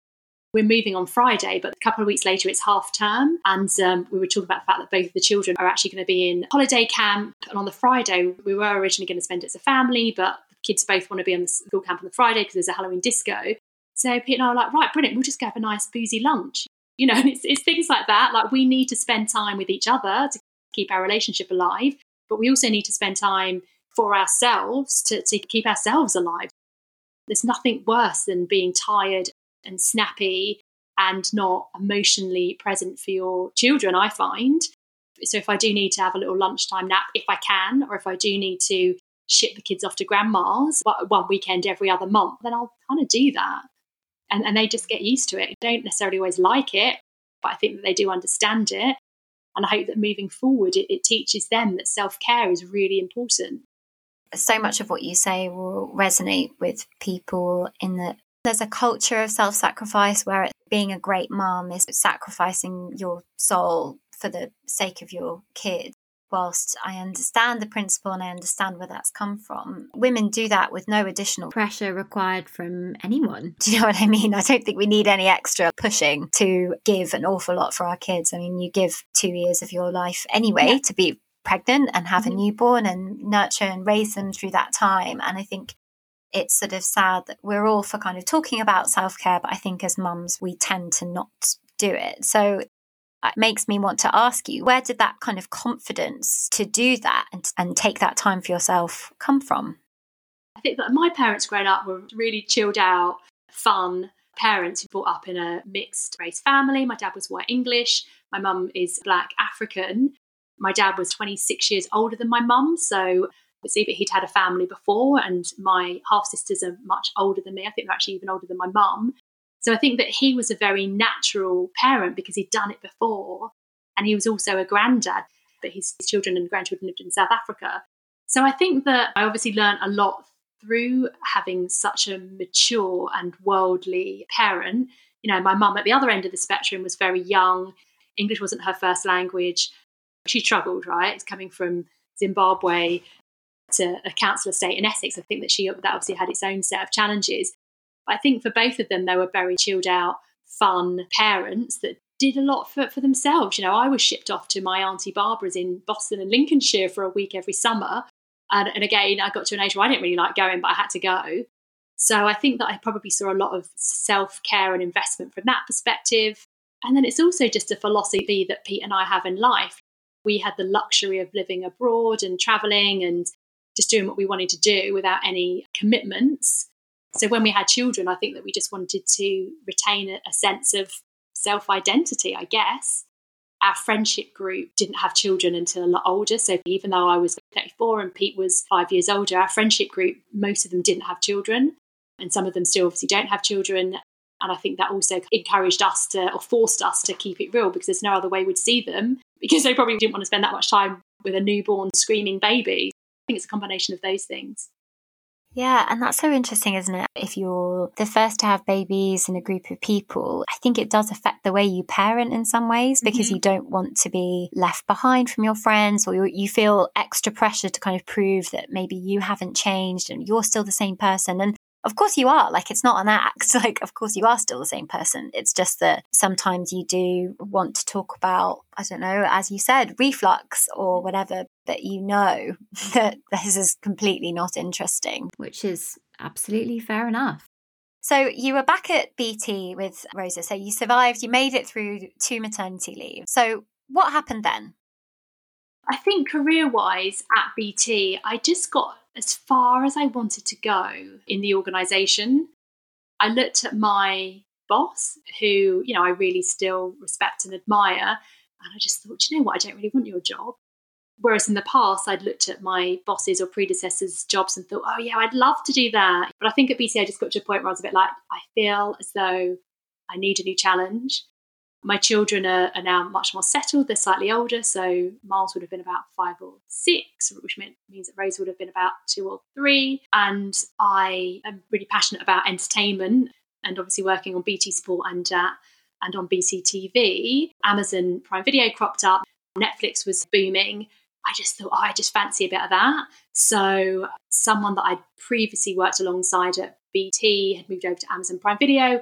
we're moving on Friday, but a couple of weeks later it's half term. And um, we were talking about the fact that both of the children are actually going to be in holiday camp. And on the Friday, we were originally going to spend it as a family, but the kids both want to be on the school camp on the Friday because there's a Halloween disco. So Pete and I were like, right, brilliant, we'll just go have a nice boozy lunch. You know, it's, it's things like that. Like we need to spend time with each other to keep our relationship alive, but we also need to spend time for ourselves to, to keep ourselves alive. There's nothing worse than being tired and snappy and not emotionally present for your children, I find. So if I do need to have a little lunchtime nap, if I can, or if I do need to ship the kids off to grandma's one weekend every other month, then I'll kind of do that. And, and they just get used to it. They don't necessarily always like it, but I think that they do understand it. And I hope that moving forward, it, it teaches them that self care is really important. So much of what you say will resonate with people in the there's a culture of self sacrifice where being a great mom is sacrificing your soul for the sake of your kid. Whilst I understand the principle and I understand where that's come from, women do that with no additional pressure required from anyone. Do you know what I mean? I don't think we need any extra pushing to give an awful lot for our kids. I mean, you give two years of your life anyway yeah. to be pregnant and have mm-hmm. a newborn and nurture and raise them through that time. And I think it's sort of sad that we're all for kind of talking about self care, but I think as mums, we tend to not do it. So it makes me want to ask you where did that kind of confidence to do that and, and take that time for yourself come from? I think that my parents growing up were really chilled out, fun parents who brought up in a mixed race family. My dad was white English, my mum is black African. My dad was 26 years older than my mum, so see that he'd had a family before, and my half sisters are much older than me. I think they're actually even older than my mum. So I think that he was a very natural parent because he'd done it before. And he was also a granddad, but his children and grandchildren lived in South Africa. So I think that I obviously learned a lot through having such a mature and worldly parent. You know, my mum at the other end of the spectrum was very young. English wasn't her first language. She struggled, right? Coming from Zimbabwe, to a council estate in Essex. I think that she that obviously had its own set of challenges. I think for both of them, they were very chilled out, fun parents that did a lot for, for themselves. You know, I was shipped off to my auntie Barbara's in Boston and Lincolnshire for a week every summer. And, and again, I got to an age where I didn't really like going, but I had to go. So I think that I probably saw a lot of self care and investment from that perspective. And then it's also just a philosophy that Pete and I have in life. We had the luxury of living abroad and traveling and just doing what we wanted to do without any commitments. So when we had children, I think that we just wanted to retain a, a sense of self identity, I guess. our friendship group didn't have children until a lot older. So even though I was 34 and Pete was five years older, our friendship group, most of them didn't have children. And some of them still obviously don't have children. And I think that also encouraged us to, or forced us to keep it real because there's no other way we'd see them because they probably didn't want to spend that much time with a newborn screaming baby. I think it's a combination of those things. Yeah, and that's so interesting, isn't it? If you're the first to have babies in a group of people, I think it does affect the way you parent in some ways because mm-hmm. you don't want to be left behind from your friends or you feel extra pressure to kind of prove that maybe you haven't changed and you're still the same person. And of course you are. Like it's not an act. Like of course you are still the same person. It's just that sometimes you do want to talk about, I don't know, as you said, reflux or whatever, but you know that this is completely not interesting. Which is absolutely fair enough. So you were back at BT with Rosa. So you survived, you made it through two maternity leave. So what happened then? I think career wise at BT, I just got as far as I wanted to go in the organisation. I looked at my boss, who, you know, I really still respect and admire, and I just thought, you know what, I don't really want your job. Whereas in the past, I'd looked at my bosses or predecessors' jobs and thought, oh, yeah, I'd love to do that. But I think at BT, I just got to a point where I was a bit like, I feel as though I need a new challenge. My children are, are, now much more settled. They're slightly older. So Miles would have been about five or six, which means that Rose would have been about two or three. And I am really passionate about entertainment and obviously working on BT Sport and, uh, and on BT TV. Amazon Prime Video cropped up. Netflix was booming. I just thought, oh, I just fancy a bit of that. So, someone that I'd previously worked alongside at BT had moved over to Amazon Prime Video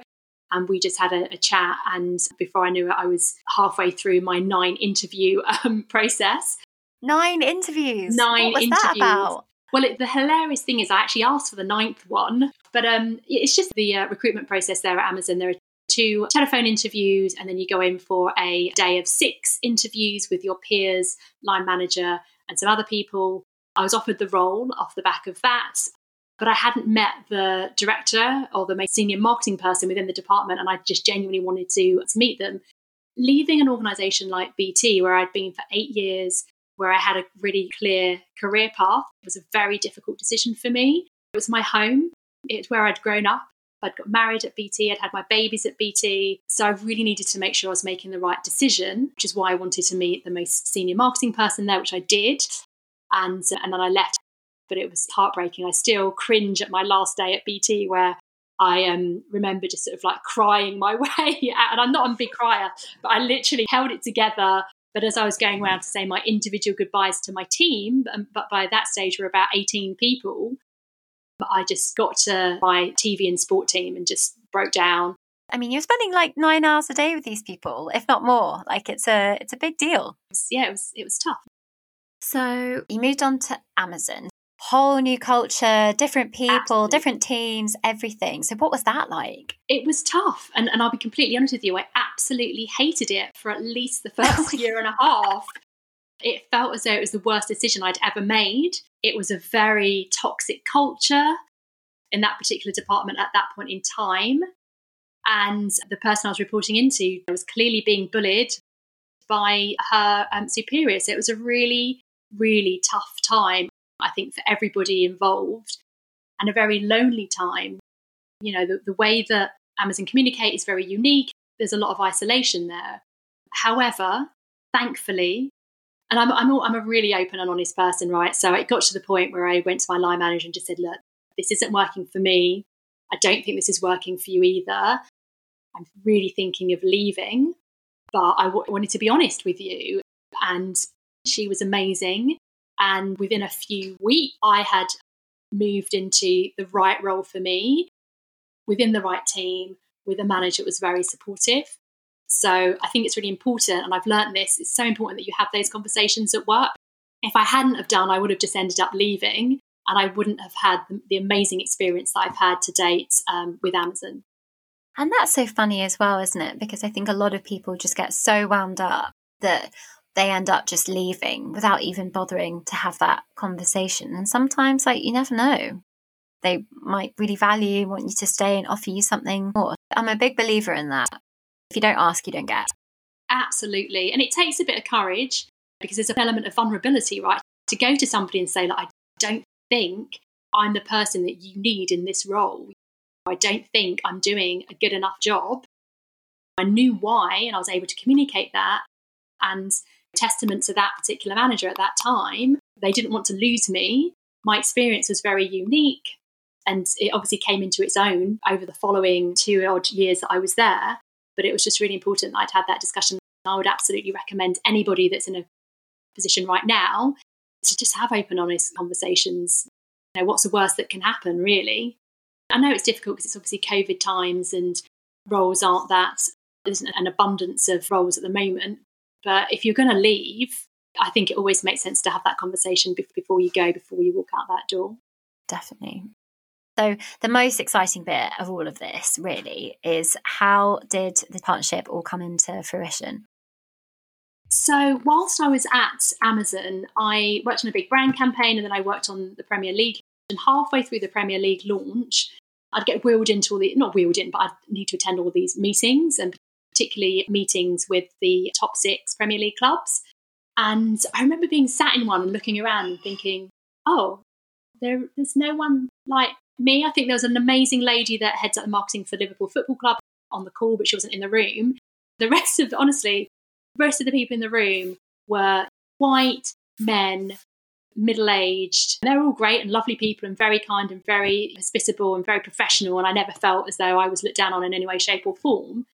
and we just had a, a, chat. And before I knew it, I was halfway through my nine interview um, process. Nine interviews. Nine what was interviews. That about? Well, it, the hilarious thing is, I actually asked for the ninth one, but um, it's just the uh, recruitment process there at Amazon. There are two telephone interviews, and then you go in for a day of six interviews with your peers, line manager, and some other people. I was offered the role off the back of that but I hadn't met the director or the senior marketing person within the department, and I just genuinely wanted to, to meet them. Leaving an organization like BT, where I'd been for eight years, where I had a really clear career path, was a very difficult decision for me. It was my home, it's where I'd grown up. I'd got married at BT, I'd had my babies at BT. So I really needed to make sure I was making the right decision, which is why I wanted to meet the most senior marketing person there, which I did. And, and then I left but it was heartbreaking. I still cringe at my last day at BT where I um, remember just sort of like crying my way out. And I'm not a big crier, but I literally held it together. But as I was going around to say my individual goodbyes to my team, um, but by that stage we're about 18 people, But I just got to my TV and sport team and just broke down. I mean, you're spending like nine hours a day with these people, if not more. Like it's a it's a big deal. Yeah, it was it was tough. So you moved on to Amazon whole new culture, different people, Absolutely. different teams, everything. So, what was that like? It was tough. And, and I'll be completely honest with you, I absolutely hated it for at least the first year and a half. It felt as though it was the worst decision I'd ever made. It was a very toxic culture in that particular department at that point in time. And the person I was reporting into was clearly being bullied by her um, superior. So it was a really, really tough time. I think, for everybody involved and a very lonely time. You know, the, the way that Amazon communicate is very unique. There's a lot of isolation there. However, thankfully, and I'm, I'm, I'm a really open and honest person, right? So it got to the point where I went to my line manager and just said, look, this isn't working for me. I don't think this is working for you either. I'm really thinking of leaving, but I w- wanted to be honest with you. And she was amazing. And within a few weeks, I had moved into the right role for me within the right team with a manager that was very supportive. So I think it's really important, and I've learned this. It's so important that you have those conversations at work. If I hadn't have done, I would have just ended up leaving, and I wouldn't have had the, amazing experience that I've had to date um, with Amazon. And that's so funny as well, isn't it? Because I think a lot of people just get so wound up that they end up just leaving without even bothering to have that conversation. And sometimes, like, you never know. They might really value, want you to stay and offer you something more. I'm a big believer in that. If you don't ask, you don't get. Absolutely. And it takes a bit of courage because there's an element of vulnerability, right? To go to somebody and say, like, I don't think I'm the person that you need in this role. I don't think I'm doing a good enough job. I knew why and I was able to communicate that. And testament to that particular manager at that time, they didn't want to lose me. My experience was very unique and it obviously came into its own over the following two odd years that I was there. But it was just really important that I'd had that discussion. I would absolutely recommend anybody that's in a position right now to just have open, honest conversations. You know, what's the worst that can happen, really? I know it's difficult because it's obviously COVID times and roles aren't that, there's an abundance of roles at the moment. But if you're going to leave, I think it always makes sense to have that conversation before you go, before you walk out that door. Definitely. So, the most exciting bit of all of this really is how did the partnership all come into fruition? So, whilst I was at Amazon, I worked on a big brand campaign and then I worked on the Premier League. And halfway through the Premier League launch, I'd get wheeled into all the, not wheeled in, but I'd need to attend all these meetings and particularly meetings with the top six Premier League clubs. And I remember being sat in one and looking around and thinking, oh, there, there's no one like me. I think there was an amazing lady that heads up the marketing for Liverpool Football Club on the call, but she wasn't in the room. The rest of, honestly, the rest of the people in the room were white men, middle aged. They're all great and lovely people and very kind and very hospitable and very professional. And I never felt as though I was looked down on in any way, shape, or form.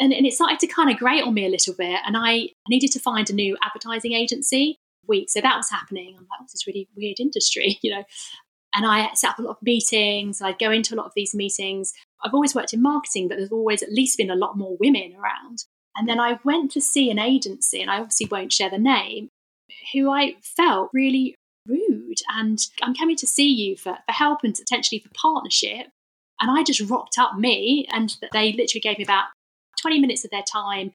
And, and it started to kind of grate on me a little bit. And I needed to find a new advertising agency week. So that was happening. I'm like, oh, this is really weird industry, you know. And I set up a lot of meetings. I'd go into a lot of these meetings. I've always worked in marketing, but there's always at least been a lot more women around. And then I went to see an agency, and I obviously won't share the name, who I felt really rude. And I'm coming to see you for, for help and potentially for partnership. And I just rocked up me, and they literally gave me about 20 minutes of their time,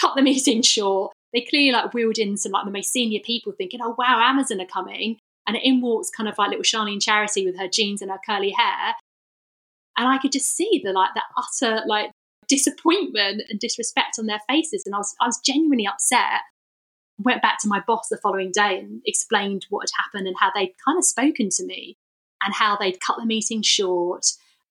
cut the meeting short. They clearly like wheeled in some like the most senior people thinking, oh wow, Amazon are coming. And in walks kind of like little Charlene Charity with her jeans and her curly hair. And I could just see the like the utter like disappointment and disrespect on their faces. And I was, I was genuinely upset. Went back to my boss the following day and explained what had happened and how they'd kind of spoken to me and how they'd cut the meeting short.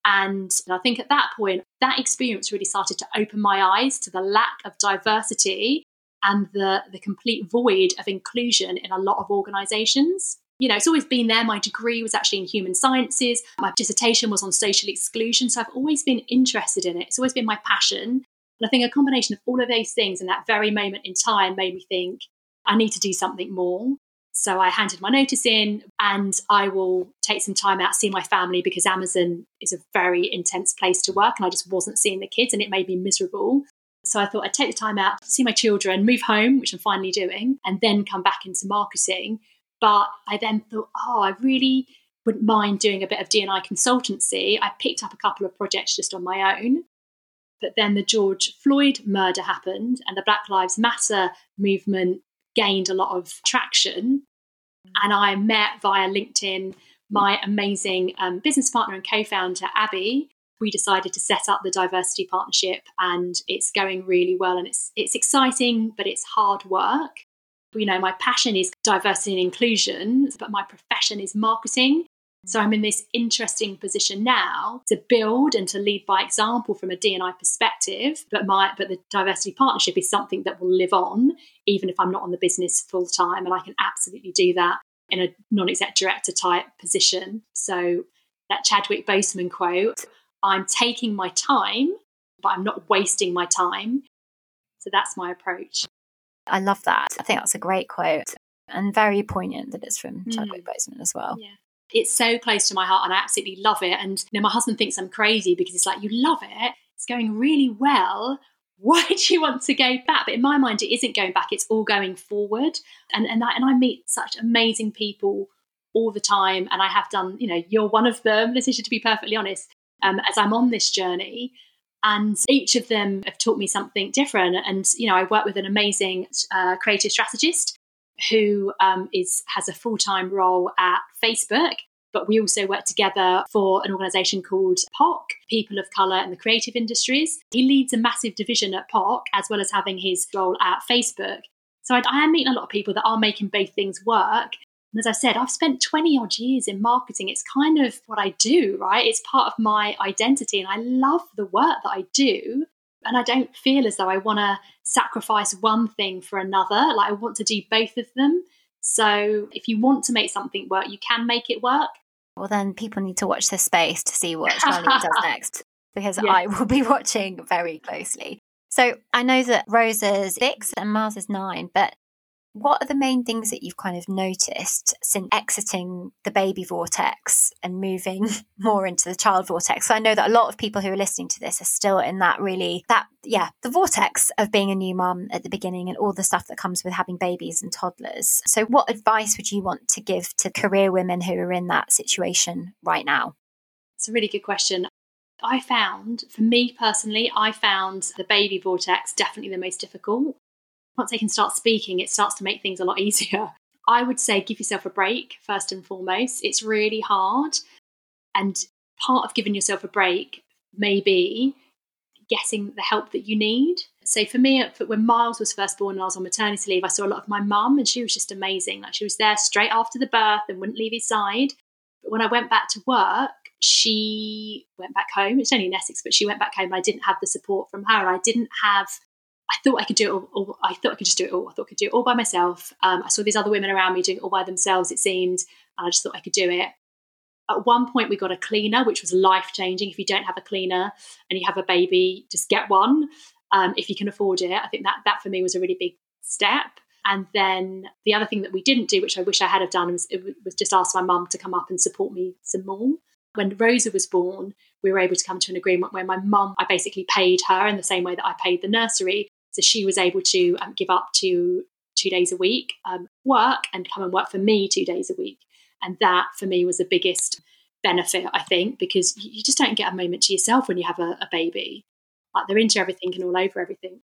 And I think at that point, that experience really started to open my eyes to the lack of diversity and the, the complete void of inclusion in a lot of organizations you know, it's always been there. My degree was actually in human sciences. My dissertation was on social exclusion. So I've always been interested in it. It's always been my passion. And I think a combination of all of those things in that very moment in time made me think, I need to do something more. So I handed my notice in and I will take some time out, see my family because Amazon is a very intense place to work and I just wasn't seeing the kids and it made me miserable. So I thought I'd take the time out, see my children, move home, which I'm finally doing, and then come back into marketing but I then thought, oh, I really wouldn't mind doing a bit of D&I consultancy. I picked up a couple of projects just on my own. But then the George Floyd murder happened and the Black Lives Matter movement gained a lot of traction. And I met via LinkedIn my amazing um, business partner and co founder, Abby. We decided to set up the diversity partnership and it's going really well and it's it's exciting but it's hard work you know, my passion is diversity and inclusion, but my profession is marketing. So I'm in this interesting position now to build and to lead by example from a D&I perspective. But my but the diversity partnership is something that will live on even if I'm not on the business full time, and I can absolutely do that in a non-exec director type position. So that Chadwick Boseman quote: "I'm taking my time, but I'm not wasting my time." So that's my approach. I love that. I think that's a great quote and very poignant that it's from Chadwick mm. Boseman as well. Yeah. It's so close to my heart and I absolutely love it. And you know, my husband thinks I'm crazy because it's like, you love it, it's going really well. Why do you want to go back? But in my mind, it isn't going back, it's all going forward. And and I, and I meet such amazing people all the time. And I have done, you know, you're one of them, Letitia, to be perfectly honest, um, as I'm on this journey and each of them have taught me something different. And you know, I work with an amazing uh, creative strategist who um, is has a full time role at Facebook, But we also work together for an organisation called POC, People of Colour in the Creative Industries. He leads a massive division at POC, as well as having his role at Facebook. So I, I am meeting a lot of people that are making both things work. And as I said, I've spent 20 odd years in marketing. It's kind of what I do, right? It's part of my identity. And I love the work that I do. And I don't feel as though I want to sacrifice one thing for another. Like I want to do both of them. So if you want to make something work, you can make it work. Well, then people need to watch this space to see what Charlene does next, because yeah. I will be watching very closely. So I know that Rosa's six and Miles is nine, but what are the main things that you've kind of noticed since exiting the baby vortex and moving more into the child vortex? So I know that a lot of people who are listening to this are still in that really, that, yeah, the vortex of being a new mum at the beginning and all the stuff that comes with having babies and toddlers. So, what advice would you want to give to career women who are in that situation right now? It's a really good question. I found, for me personally, I found the baby vortex definitely the most difficult once they can start speaking, it starts to make things a lot easier. I would say give yourself a break first and foremost. It's really hard. And part of giving yourself a break may be getting the help that you need. So for me, when Miles was first born and I was on maternity leave, I saw a lot of my mum and she was just amazing. Like she was there straight after the birth and wouldn't leave his side. But when I went back to work, she went back home. It's only in Essex, but she went back home. And I didn't have the support from her. And I didn't have I thought I could do it all, all, I thought I could just do it all. I thought I could do it all by myself. Um, I saw these other women around me doing it all by themselves, it seemed, and I just thought I could do it. At one point, we got a cleaner, which was life changing. If you don't have a cleaner and you have a baby, just get one um, if you can afford it. I think that that for me was a really big step. And then the other thing that we didn't do, which I wish I had have done, was, was just ask my mum to come up and support me some more. When Rosa was born, we were able to come to an agreement where my mum, I basically paid her in the same way that I paid the nursery so she was able to um, give up to two days a week um, work and come and work for me two days a week. And that for me was the biggest benefit, I think, because you just don't get a moment to yourself when you have a, a baby. Like they're into everything and all over everything.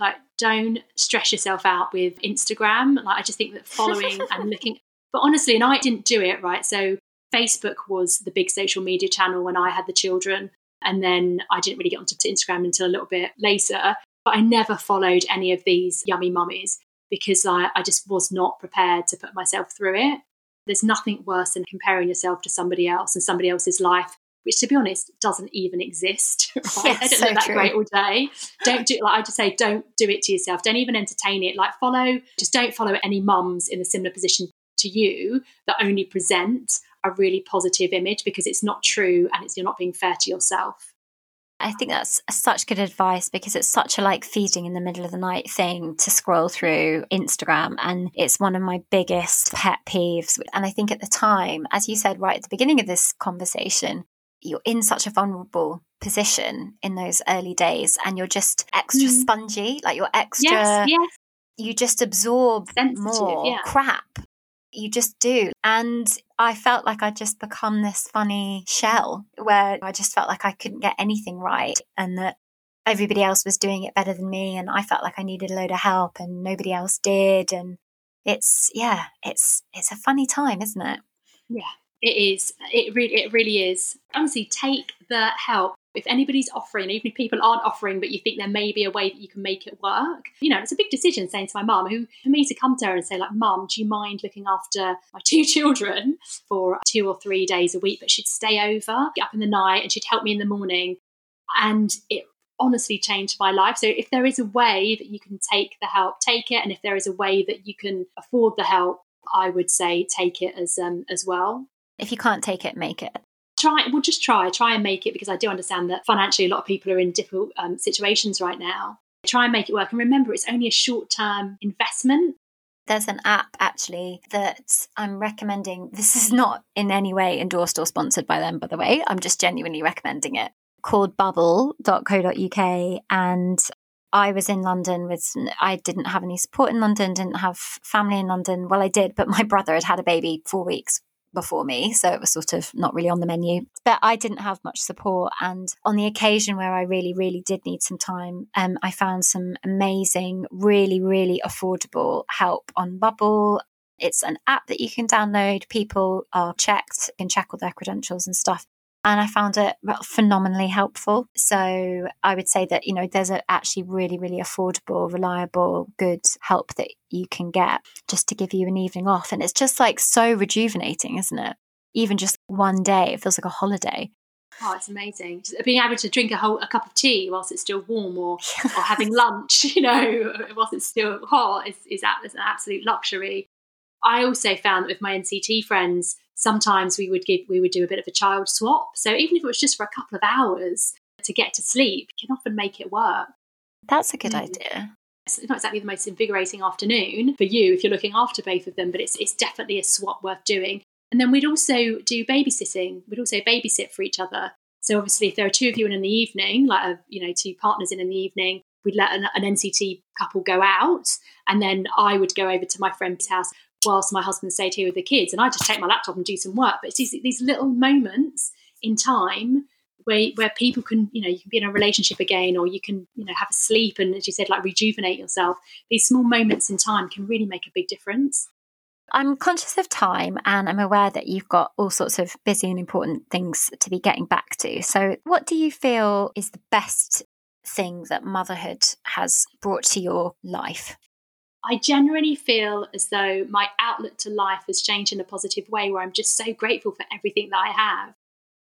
Like don't stress yourself out with Instagram. Like I just think that following and looking, but honestly, and I didn't do it right. So Facebook was the big social media channel when I had the children. And then I didn't really get onto Instagram until a little bit later. But I never followed any of these yummy mummies because I, I just was not prepared to put myself through it. There's nothing worse than comparing yourself to somebody else and somebody else's life, which to be honest doesn't even exist. Right? Yes, they don't so look that true. great all day. Don't do like I just say, don't do it to yourself. Don't even entertain it. Like follow, just don't follow any mums in a similar position to you that only present a really positive image because it's not true and it's you're not being fair to yourself. I think that's such good advice because it's such a like feeding in the middle of the night thing to scroll through Instagram. And it's one of my biggest pet peeves. And I think at the time, as you said right at the beginning of this conversation, you're in such a vulnerable position in those early days and you're just extra mm. spongy, like you're extra. Yes, yes. You just absorb Sensitive, more yeah. crap you just do. And I felt like I'd just become this funny shell where I just felt like I couldn't get anything right and that everybody else was doing it better than me. And I felt like I needed a load of help and nobody else did. And it's, yeah, it's, it's a funny time, isn't it? Yeah, it is. It really, it really is. Honestly, take the help if anybody's offering, even if people aren't offering, but you think there may be a way that you can make it work, you know, it's a big decision saying to my mum, who for me to come to her and say, like, Mum, do you mind looking after my two children for two or three days a week? But she'd stay over, get up in the night, and she'd help me in the morning. And it honestly changed my life. So if there is a way that you can take the help, take it. And if there is a way that you can afford the help, I would say take it as um, as well. If you can't take it, make it try we'll just try try and make it because i do understand that financially a lot of people are in difficult um, situations right now try and make it work and remember it's only a short term investment there's an app actually that I'm recommending. This is not in any way endorsed or sponsored by them, by the way. I'm just genuinely recommending it called bubble.co.uk. And I was in London with, I didn't have any support in London, didn't have family in London. Well, I did, but my brother had had a baby four weeks before me, so it was sort of not really on the menu. But I didn't have much support, and on the occasion where I really, really did need some time, um, I found some amazing, really, really affordable help on Bubble. It's an app that you can download. People are checked, can check all their credentials and stuff. And I found it phenomenally helpful. So I would say that, you know, there's a actually really, really affordable, reliable, good help that you can get just to give you an evening off. And it's just like so rejuvenating, isn't it? Even just one day, it feels like a holiday. Oh, it's amazing. Just being able to drink a whole a cup of tea whilst it's still warm, or or having lunch, you know, whilst it's still hot, is is, is an absolute luxury. I also found that with my NCT friends, sometimes we would give we would do a bit of a child swap. So even if it was just for a couple of hours to get to sleep, you can often make it work. That's a good mm. idea. It's not exactly the most invigorating afternoon for you if you're looking after both of them, but it's it's definitely a swap worth doing. And then we'd also do babysitting. We'd also babysit for each other. So obviously, if there are two of you in in the evening, like a, you know two partners in in the evening, we'd let an, an NCT couple go out, and then I would go over to my friend's house whilst my husband stayed here with the kids, and I just take my laptop and do some work. But it's these, these little moments in time where where people can, you know, you can be in a relationship again, or you can, you know, have a sleep and, as you said, like rejuvenate yourself. These small moments in time can really make a big difference. I'm conscious of time and I'm aware that you've got all sorts of busy and important things to be getting back to. So, what do you feel is the best thing that motherhood has brought to your life? I generally feel as though my outlook to life has changed in a positive way where I'm just so grateful for everything that I have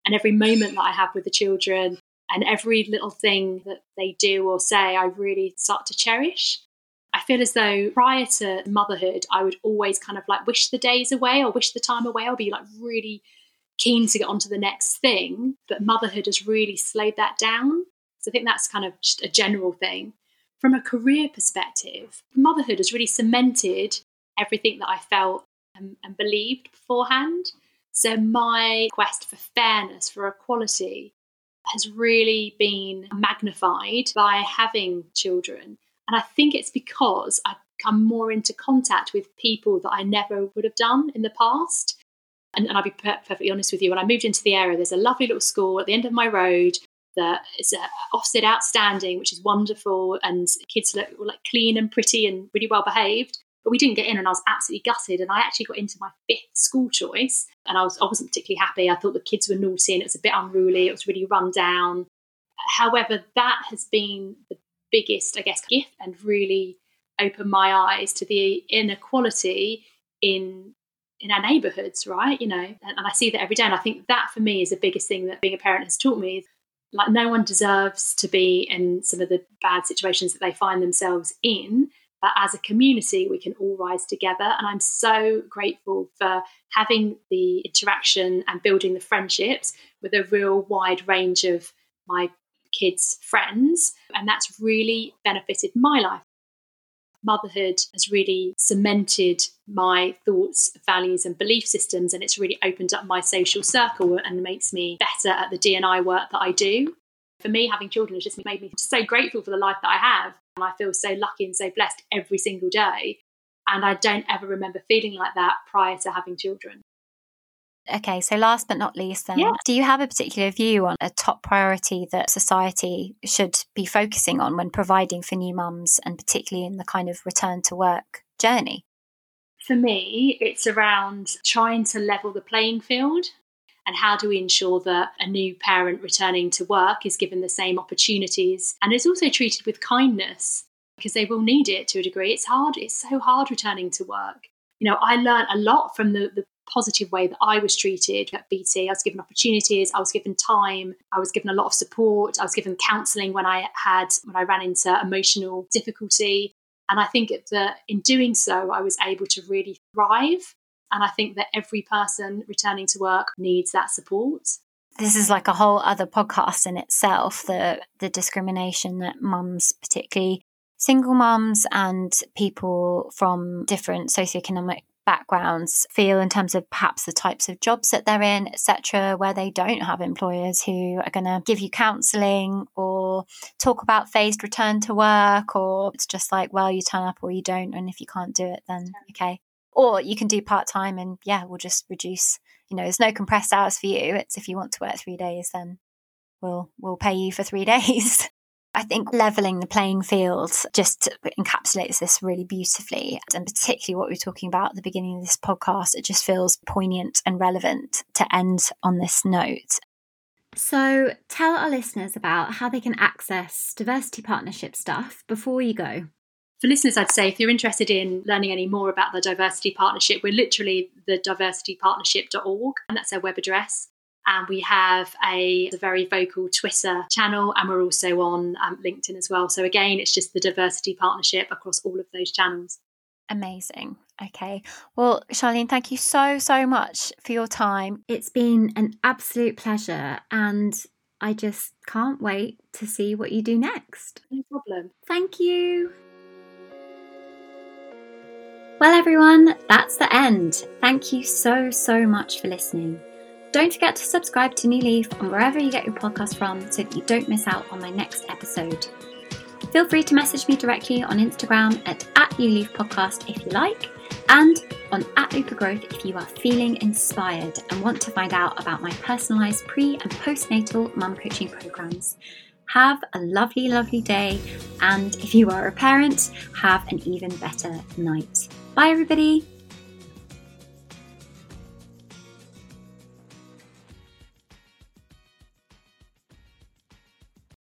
and every moment that I have with the children and every little thing that they do or say, I really start to cherish. I feel as though prior to motherhood, I would always kind of like wish the days away or wish the time away. I'll be like really keen to get on to the next thing. But motherhood has really slowed that down. So I think that's kind of just a general thing from a career perspective, motherhood has really cemented everything that I felt and, and believed beforehand. So my quest for fairness, for equality, has really been magnified by having children. And I think it's because I've come more into contact with people that I never would have done in the past. And, and I'll be per- perfectly honest with you, when I moved into the area, there's a lovely little school at the end of my road that is uh, Ofsted outstanding, which is wonderful, and kids look like clean and pretty and really well behaved. But we didn't get in, and I was absolutely gutted. And I actually got into my fifth school choice, and I was I wasn't particularly happy. I thought the kids were naughty, and it was a bit unruly. It was really run down. However, that has been the biggest, I guess, gift, and really opened my eyes to the inequality in in our neighborhoods, right? You know, and, and, I see that every day. And I think that for me is the biggest thing that being a parent has taught me like no one deserves to be in some of the bad situations that they find themselves in but as a community we can all rise together. And i'm so grateful for having the interaction and building the friendships with a real wide range of my kids friends. And that's really benefited my life motherhood has really cemented my thoughts, values, and belief systems, and it's really opened up my social circle and makes me better at the D&I work that I do. For me, having children has just made me so grateful for the life that I have, and I feel so lucky and so blessed every single day. And I don't ever remember feeling like that prior to having children. Okay, so last but not least, then, yeah. do you have a particular view on a top priority that society should be focusing on when providing for new mums and particularly in the kind of return to work journey? For me, it's around trying to level the playing field and how do we ensure that a new parent returning to work is given the same opportunities and is also treated with kindness because they will need it to a degree. It's hard, it's so hard returning to work. You know, I learned a lot from the, the positive way that I was treated at BT. I was given opportunities, I was given time, I was given a lot of support, I was given counselling when I had when I ran into emotional difficulty. And I think that in doing so, I was able to really thrive. And I think that every person returning to work needs that support. This is like a whole other podcast in itself, the the discrimination that mums, particularly single mums and people from different socioeconomic backgrounds feel in terms of perhaps the types of jobs that they're in, etc., where they don't have employers who are going to give you counselling or talk about phased return to work, or it's just like, well, you turn up or you don't, and if you can't do it, then okay. Or you can do part time, and yeah, we'll just reduce. You know, there's no compressed hours for you. It's if you want to work three days, then we'll we'll pay you for three days. I think leveling the playing field just encapsulates this really beautifully. And particularly what we are talking about at the beginning of this podcast, it just feels poignant and relevant to end on this note. So, tell our listeners about how they can access diversity partnership stuff before you go. For listeners, I'd say if you're interested in learning any more about the Diversity Partnership, we're literally the diversitypartnership.org, and that's our web address. And we have a, a very vocal Twitter channel, and we're also on um, LinkedIn as well. So, again, it's just the Diversity Partnership across all of those channels. Amazing. Okay. Well, Charlene, thank you so, so much for your time. It's been an absolute pleasure. And I just can't wait to see what you do next. No problem. Thank you. Well, everyone, that's the end. Thank you so, so much for listening. Don't forget to subscribe to New Leaf on wherever you get your podcast from so that you don't miss out on my next episode. Feel free to message me directly on Instagram at, at New Leaf Podcast if you like, and on at Growth if you are feeling inspired and want to find out about my personalised pre and postnatal mum coaching programs. Have a lovely, lovely day, and if you are a parent, have an even better night. Bye, everybody.